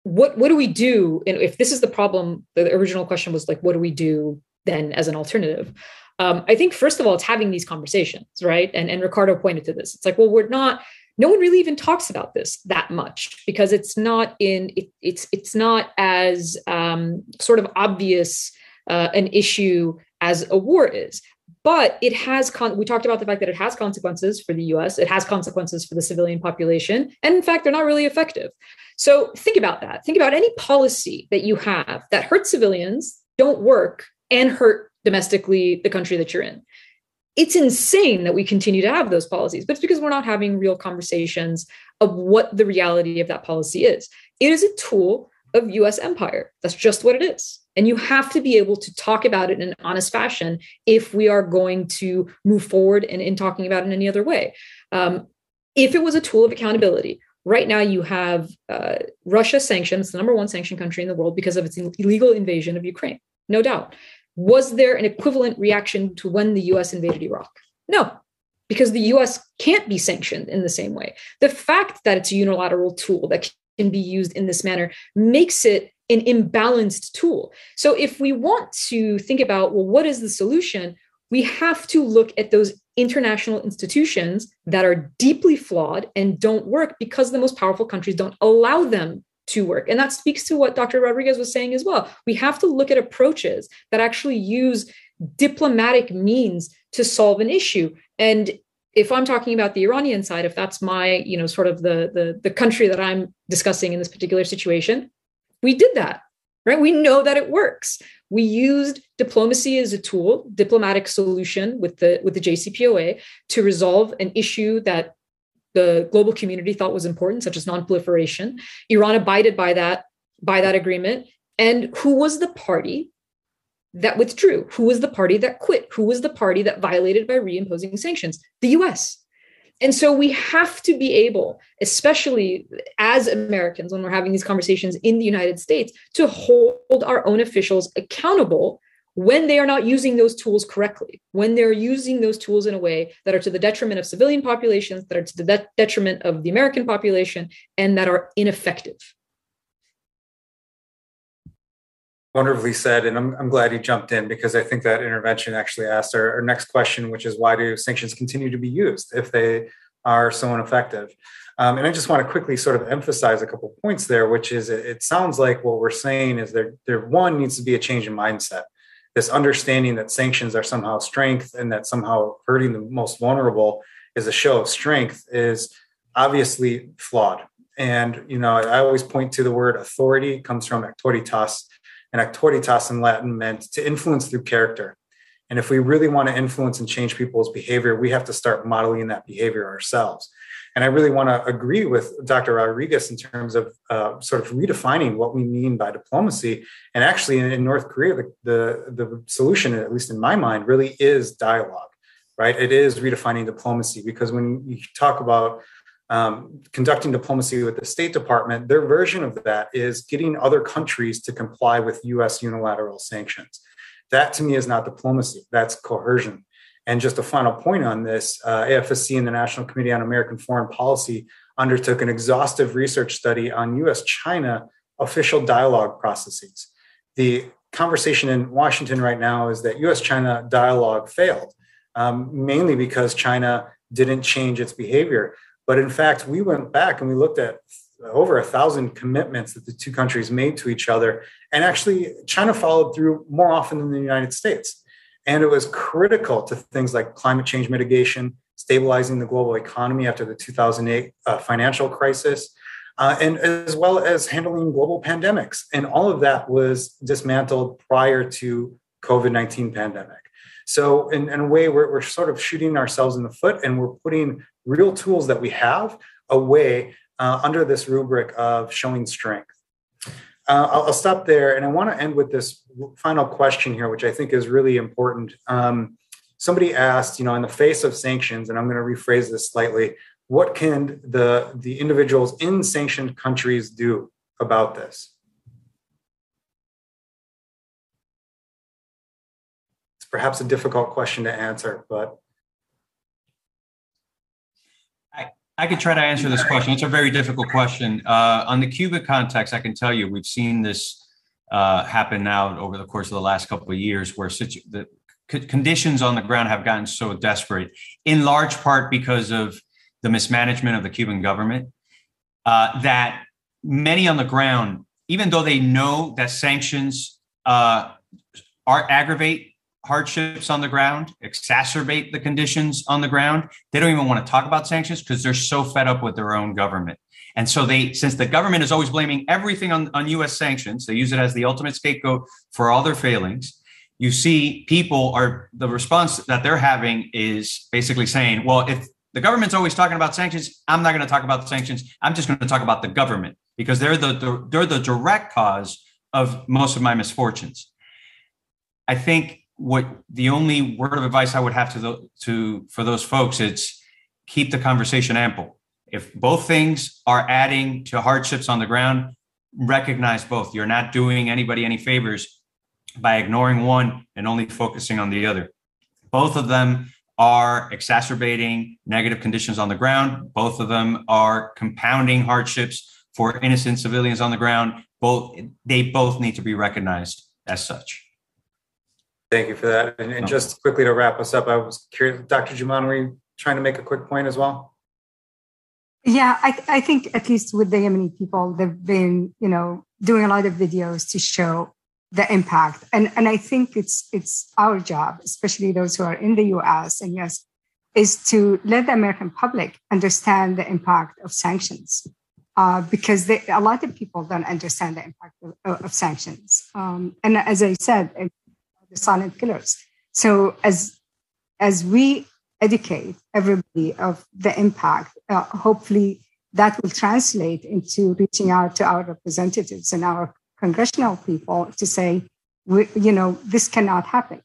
what what do we do? And if this is the problem the original question was like what do we do then as an alternative? Um, i think first of all it's having these conversations right? And and ricardo pointed to this. It's like well we're not no one really even talks about this that much because it's not in it, it's it's not as um, sort of obvious uh, an issue as a war is but it has con- we talked about the fact that it has consequences for the US it has consequences for the civilian population and in fact they're not really effective. So think about that. Think about any policy that you have that hurts civilians don't work and hurt domestically the country that you're in. It's insane that we continue to have those policies but it's because we're not having real conversations of what the reality of that policy is. It is a tool of US empire that's just what it is and you have to be able to talk about it in an honest fashion if we are going to move forward and in talking about it in any other way. Um, if it was a tool of accountability, right now you have uh, Russia sanctions, the number one sanctioned country in the world because of its illegal invasion of Ukraine, no doubt. Was there an equivalent reaction to when the US invaded Iraq? No, because the US can't be sanctioned in the same way. The fact that it's a unilateral tool that can be used in this manner makes it an imbalanced tool. So if we want to think about, well, what is the solution? We have to look at those international institutions that are deeply flawed and don't work because the most powerful countries don't allow them to work. And that speaks to what Dr. Rodriguez was saying as well. We have to look at approaches that actually use diplomatic means to solve an issue. And if I'm talking about the Iranian side, if that's my, you know, sort of the the, the country that I'm discussing in this particular situation, we did that, right? We know that it works. We used diplomacy as a tool, diplomatic solution with the with the JCPOA to resolve an issue that the global community thought was important, such as nonproliferation. Iran abided by that by that agreement. And who was the party that withdrew? Who was the party that quit? Who was the party that violated by reimposing sanctions? The US. And so we have to be able, especially as Americans, when we're having these conversations in the United States, to hold our own officials accountable when they are not using those tools correctly, when they're using those tools in a way that are to the detriment of civilian populations, that are to the detriment of the American population, and that are ineffective. Wonderfully said and I'm, I'm glad you jumped in because i think that intervention actually asked our, our, next question which is why do sanctions continue to be used if they are so ineffective? Um, and i just want to quickly sort of emphasize a couple points there which is it, it sounds like what we're saying is there, there one needs to be a change in mindset. This understanding that sanctions are somehow strength and that somehow hurting the most vulnerable is a show of strength is obviously flawed. And you know i always point to the word authority comes from auctoritas and auctoritas in Latin meant to influence through character. And if we really want to influence and change people's behavior, we have to start modeling that behavior ourselves. And I really want to agree with Dr. Rodriguez in terms of uh, sort of redefining what we mean by diplomacy. And actually, in, in North Korea, the, the, the solution, at least in my mind, really is dialogue, right? It is redefining diplomacy because when you talk about um, conducting diplomacy with the State Department, their version of that is getting other countries to comply with US unilateral sanctions. That to me is not diplomacy, that's coercion. And just a final point on this uh, AFSC and the National Committee on American Foreign Policy undertook an exhaustive research study on US China official dialogue processes. The conversation in Washington right now is that US China dialogue failed, um, mainly because China didn't change its behavior. But in fact, we went back and we looked at over a thousand commitments that the two countries made to each other. And actually, China followed through more often than the United States. And it was critical to things like climate change mitigation, stabilizing the global economy after the 2008 uh, financial crisis, uh, and as well as handling global pandemics. And all of that was dismantled prior to COVID 19 pandemic. So, in, in a way, we're, we're sort of shooting ourselves in the foot and we're putting real tools that we have away uh, under this rubric of showing strength. Uh, I'll, I'll, stop there. And I want to end with this final question here, which I think is really important. Um, somebody asked, you know, in the face of sanctions, and I'm going to rephrase this slightly, what can the, the individuals in sanctioned countries do about this? Perhaps a difficult question to answer, but I could try to answer this question. It's a very difficult question. Uh, on the Cuban context, I can tell you we've seen this uh, happen now over the course of the last couple of years, where situ- the c- conditions on the ground have gotten so desperate, in large part because of the mismanagement of the Cuban government, uh, that many on the ground, even though they know that sanctions uh, are aggravate hardships on the ground, exacerbate the conditions on the ground. They don't even want to talk about sanctions because they're so fed up with their own government. And so they, since the government is always blaming everything on, on US sanctions, they use it as the ultimate scapegoat for all their failings. You see, people are the response that they're having is basically saying, well, if the government's always talking about sanctions, I'm not going to talk about sanctions. I'm just going to talk about the government because they're the, the they're the direct cause of most of my misfortunes. I think what the only word of advice I would have to the, to for those folks it's keep the conversation ample. If both things are adding to hardships on the ground, recognize both. You're not doing anybody any favors by ignoring one and only focusing on the other. Both of them are exacerbating negative conditions on the ground. Both of them are compounding hardships for innocent civilians on the ground. Both they both need to be recognized as such. Thank you for that. And, and, just quickly to wrap us up, I was curious, Dr. Jumaan, were you trying to make a quick point as well? Yeah, I, I think at least with the Yemeni people, they've been, you know, doing a lot of videos to show the impact. And, and I think it's it's our job, especially those who are in the US and yes, is to let the American public understand the impact of sanctions. Uh, because they, a lot of people don't understand the impact of, of sanctions. Um, and as I said, the silent killers. So as as we educate everybody of the impact, uh, hopefully that will translate into reaching out to our representatives and our congressional people to say, we, you know, this cannot happen.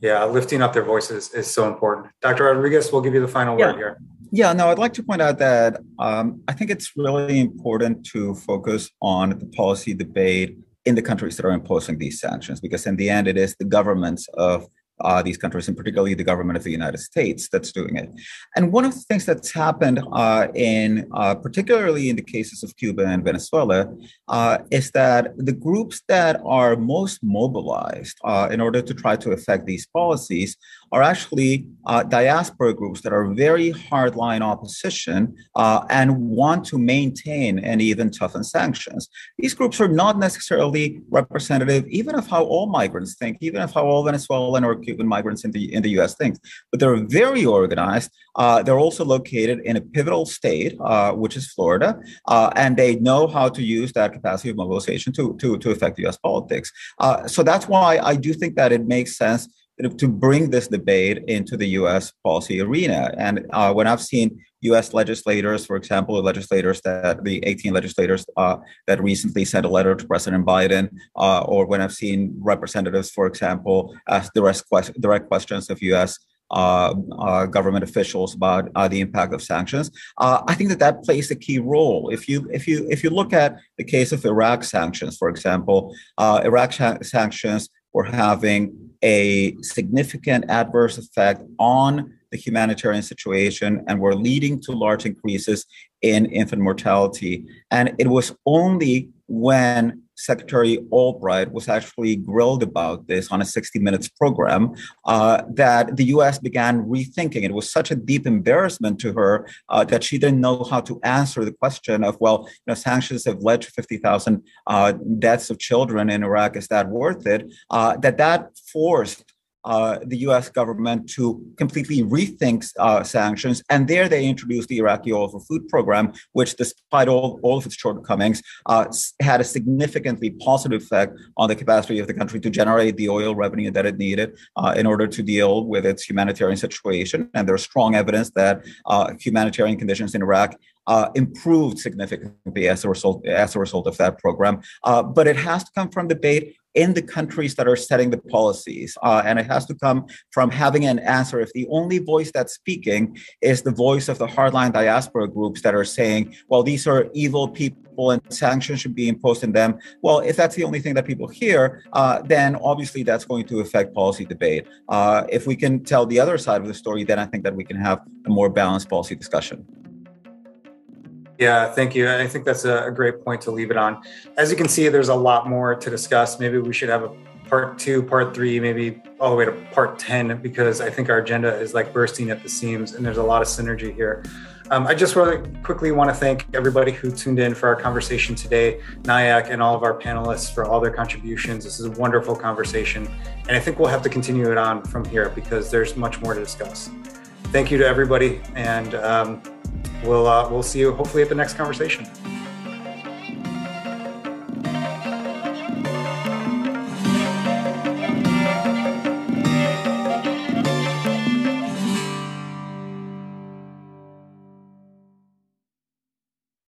Yeah, lifting up their voices is so important. Dr. Rodriguez, we'll give you the final yeah. word here. Yeah, no, I'd like to point out that um, I think it's really important to focus on the policy debate in the countries that are imposing these sanctions, because in the end, it is the governments of uh, these countries, and particularly the government of the United States, that's doing it. And one of the things that's happened uh, in, uh, particularly in the cases of Cuba and Venezuela, uh, is that the groups that are most mobilized uh, in order to try to affect these policies are actually uh, diaspora groups that are very hardline opposition and want to maintain and even toughen sanctions. These groups are not necessarily representative, even of how all migrants think, even of how all Venezuelan or Cuban migrants in the in the U.S. think. But they're very organized. Uh, they're also located in a pivotal state, uh, which is Florida, uh, and they know how to use that capacity of mobilization to to to affect U.S. politics. Uh, so that's why I do think that it makes sense to bring this debate into the U.S. policy arena. And uh, when I've seen U.S. legislators, for example, legislators that the 18 legislators uh, that recently sent a letter to President Biden, uh, or when I've seen representatives, for example, ask direct, direct questions of U.S. Uh, uh, government officials about uh, the impact of sanctions. Uh, I think that that plays a key role. If you if you if you look at the case of Iraq sanctions, for example, uh, Iraq sanctions were having a significant adverse effect on the humanitarian situation and were leading to large increases in infant mortality. And it was only when Secretary Albright was actually grilled about this on a 60 Minutes program uh, that the US began rethinking. It was such a deep embarrassment to her uh, that she didn't know how to answer the question of, well, you know, sanctions have led to 50,000 uh, deaths of children in Iraq. Is that worth it? Uh, that that forced uh, the US government to completely rethink uh, sanctions. And there they introduced the Iraqi oil for food program, which, despite all, all of its shortcomings, uh, had a significantly positive effect on the capacity of the country to generate the oil revenue that it needed uh, in order to deal with its humanitarian situation. And there's strong evidence that uh, humanitarian conditions in Iraq uh, improved significantly as a result as a result of that program. Uh, but it has to come from debate in the countries that are setting the policies. Uh, and it has to come from having an answer. If the only voice that's speaking is the voice of the hardline diaspora groups that are saying, well, these are evil people and sanctions should be imposed on them. Well, if that's the only thing that people hear, uh, then obviously that's going to affect policy debate. Uh, if we can tell the other side of the story, then I think that we can have a more balanced policy discussion. Yeah, thank you. I think that's a great point to leave it on. As you can see, there's a lot more to discuss. Maybe we should have a part two, part three, maybe all the way to part 10, because I think our agenda is like bursting at the seams and there's a lot of synergy here. Um, I just really quickly want to thank everybody who tuned in for our conversation today, NIAC and all of our panelists for all their contributions. This is a wonderful conversation. And I think we'll have to continue it on from here because there's much more to discuss. Thank you to everybody. And um, we'll uh, we'll see you hopefully at the next conversation.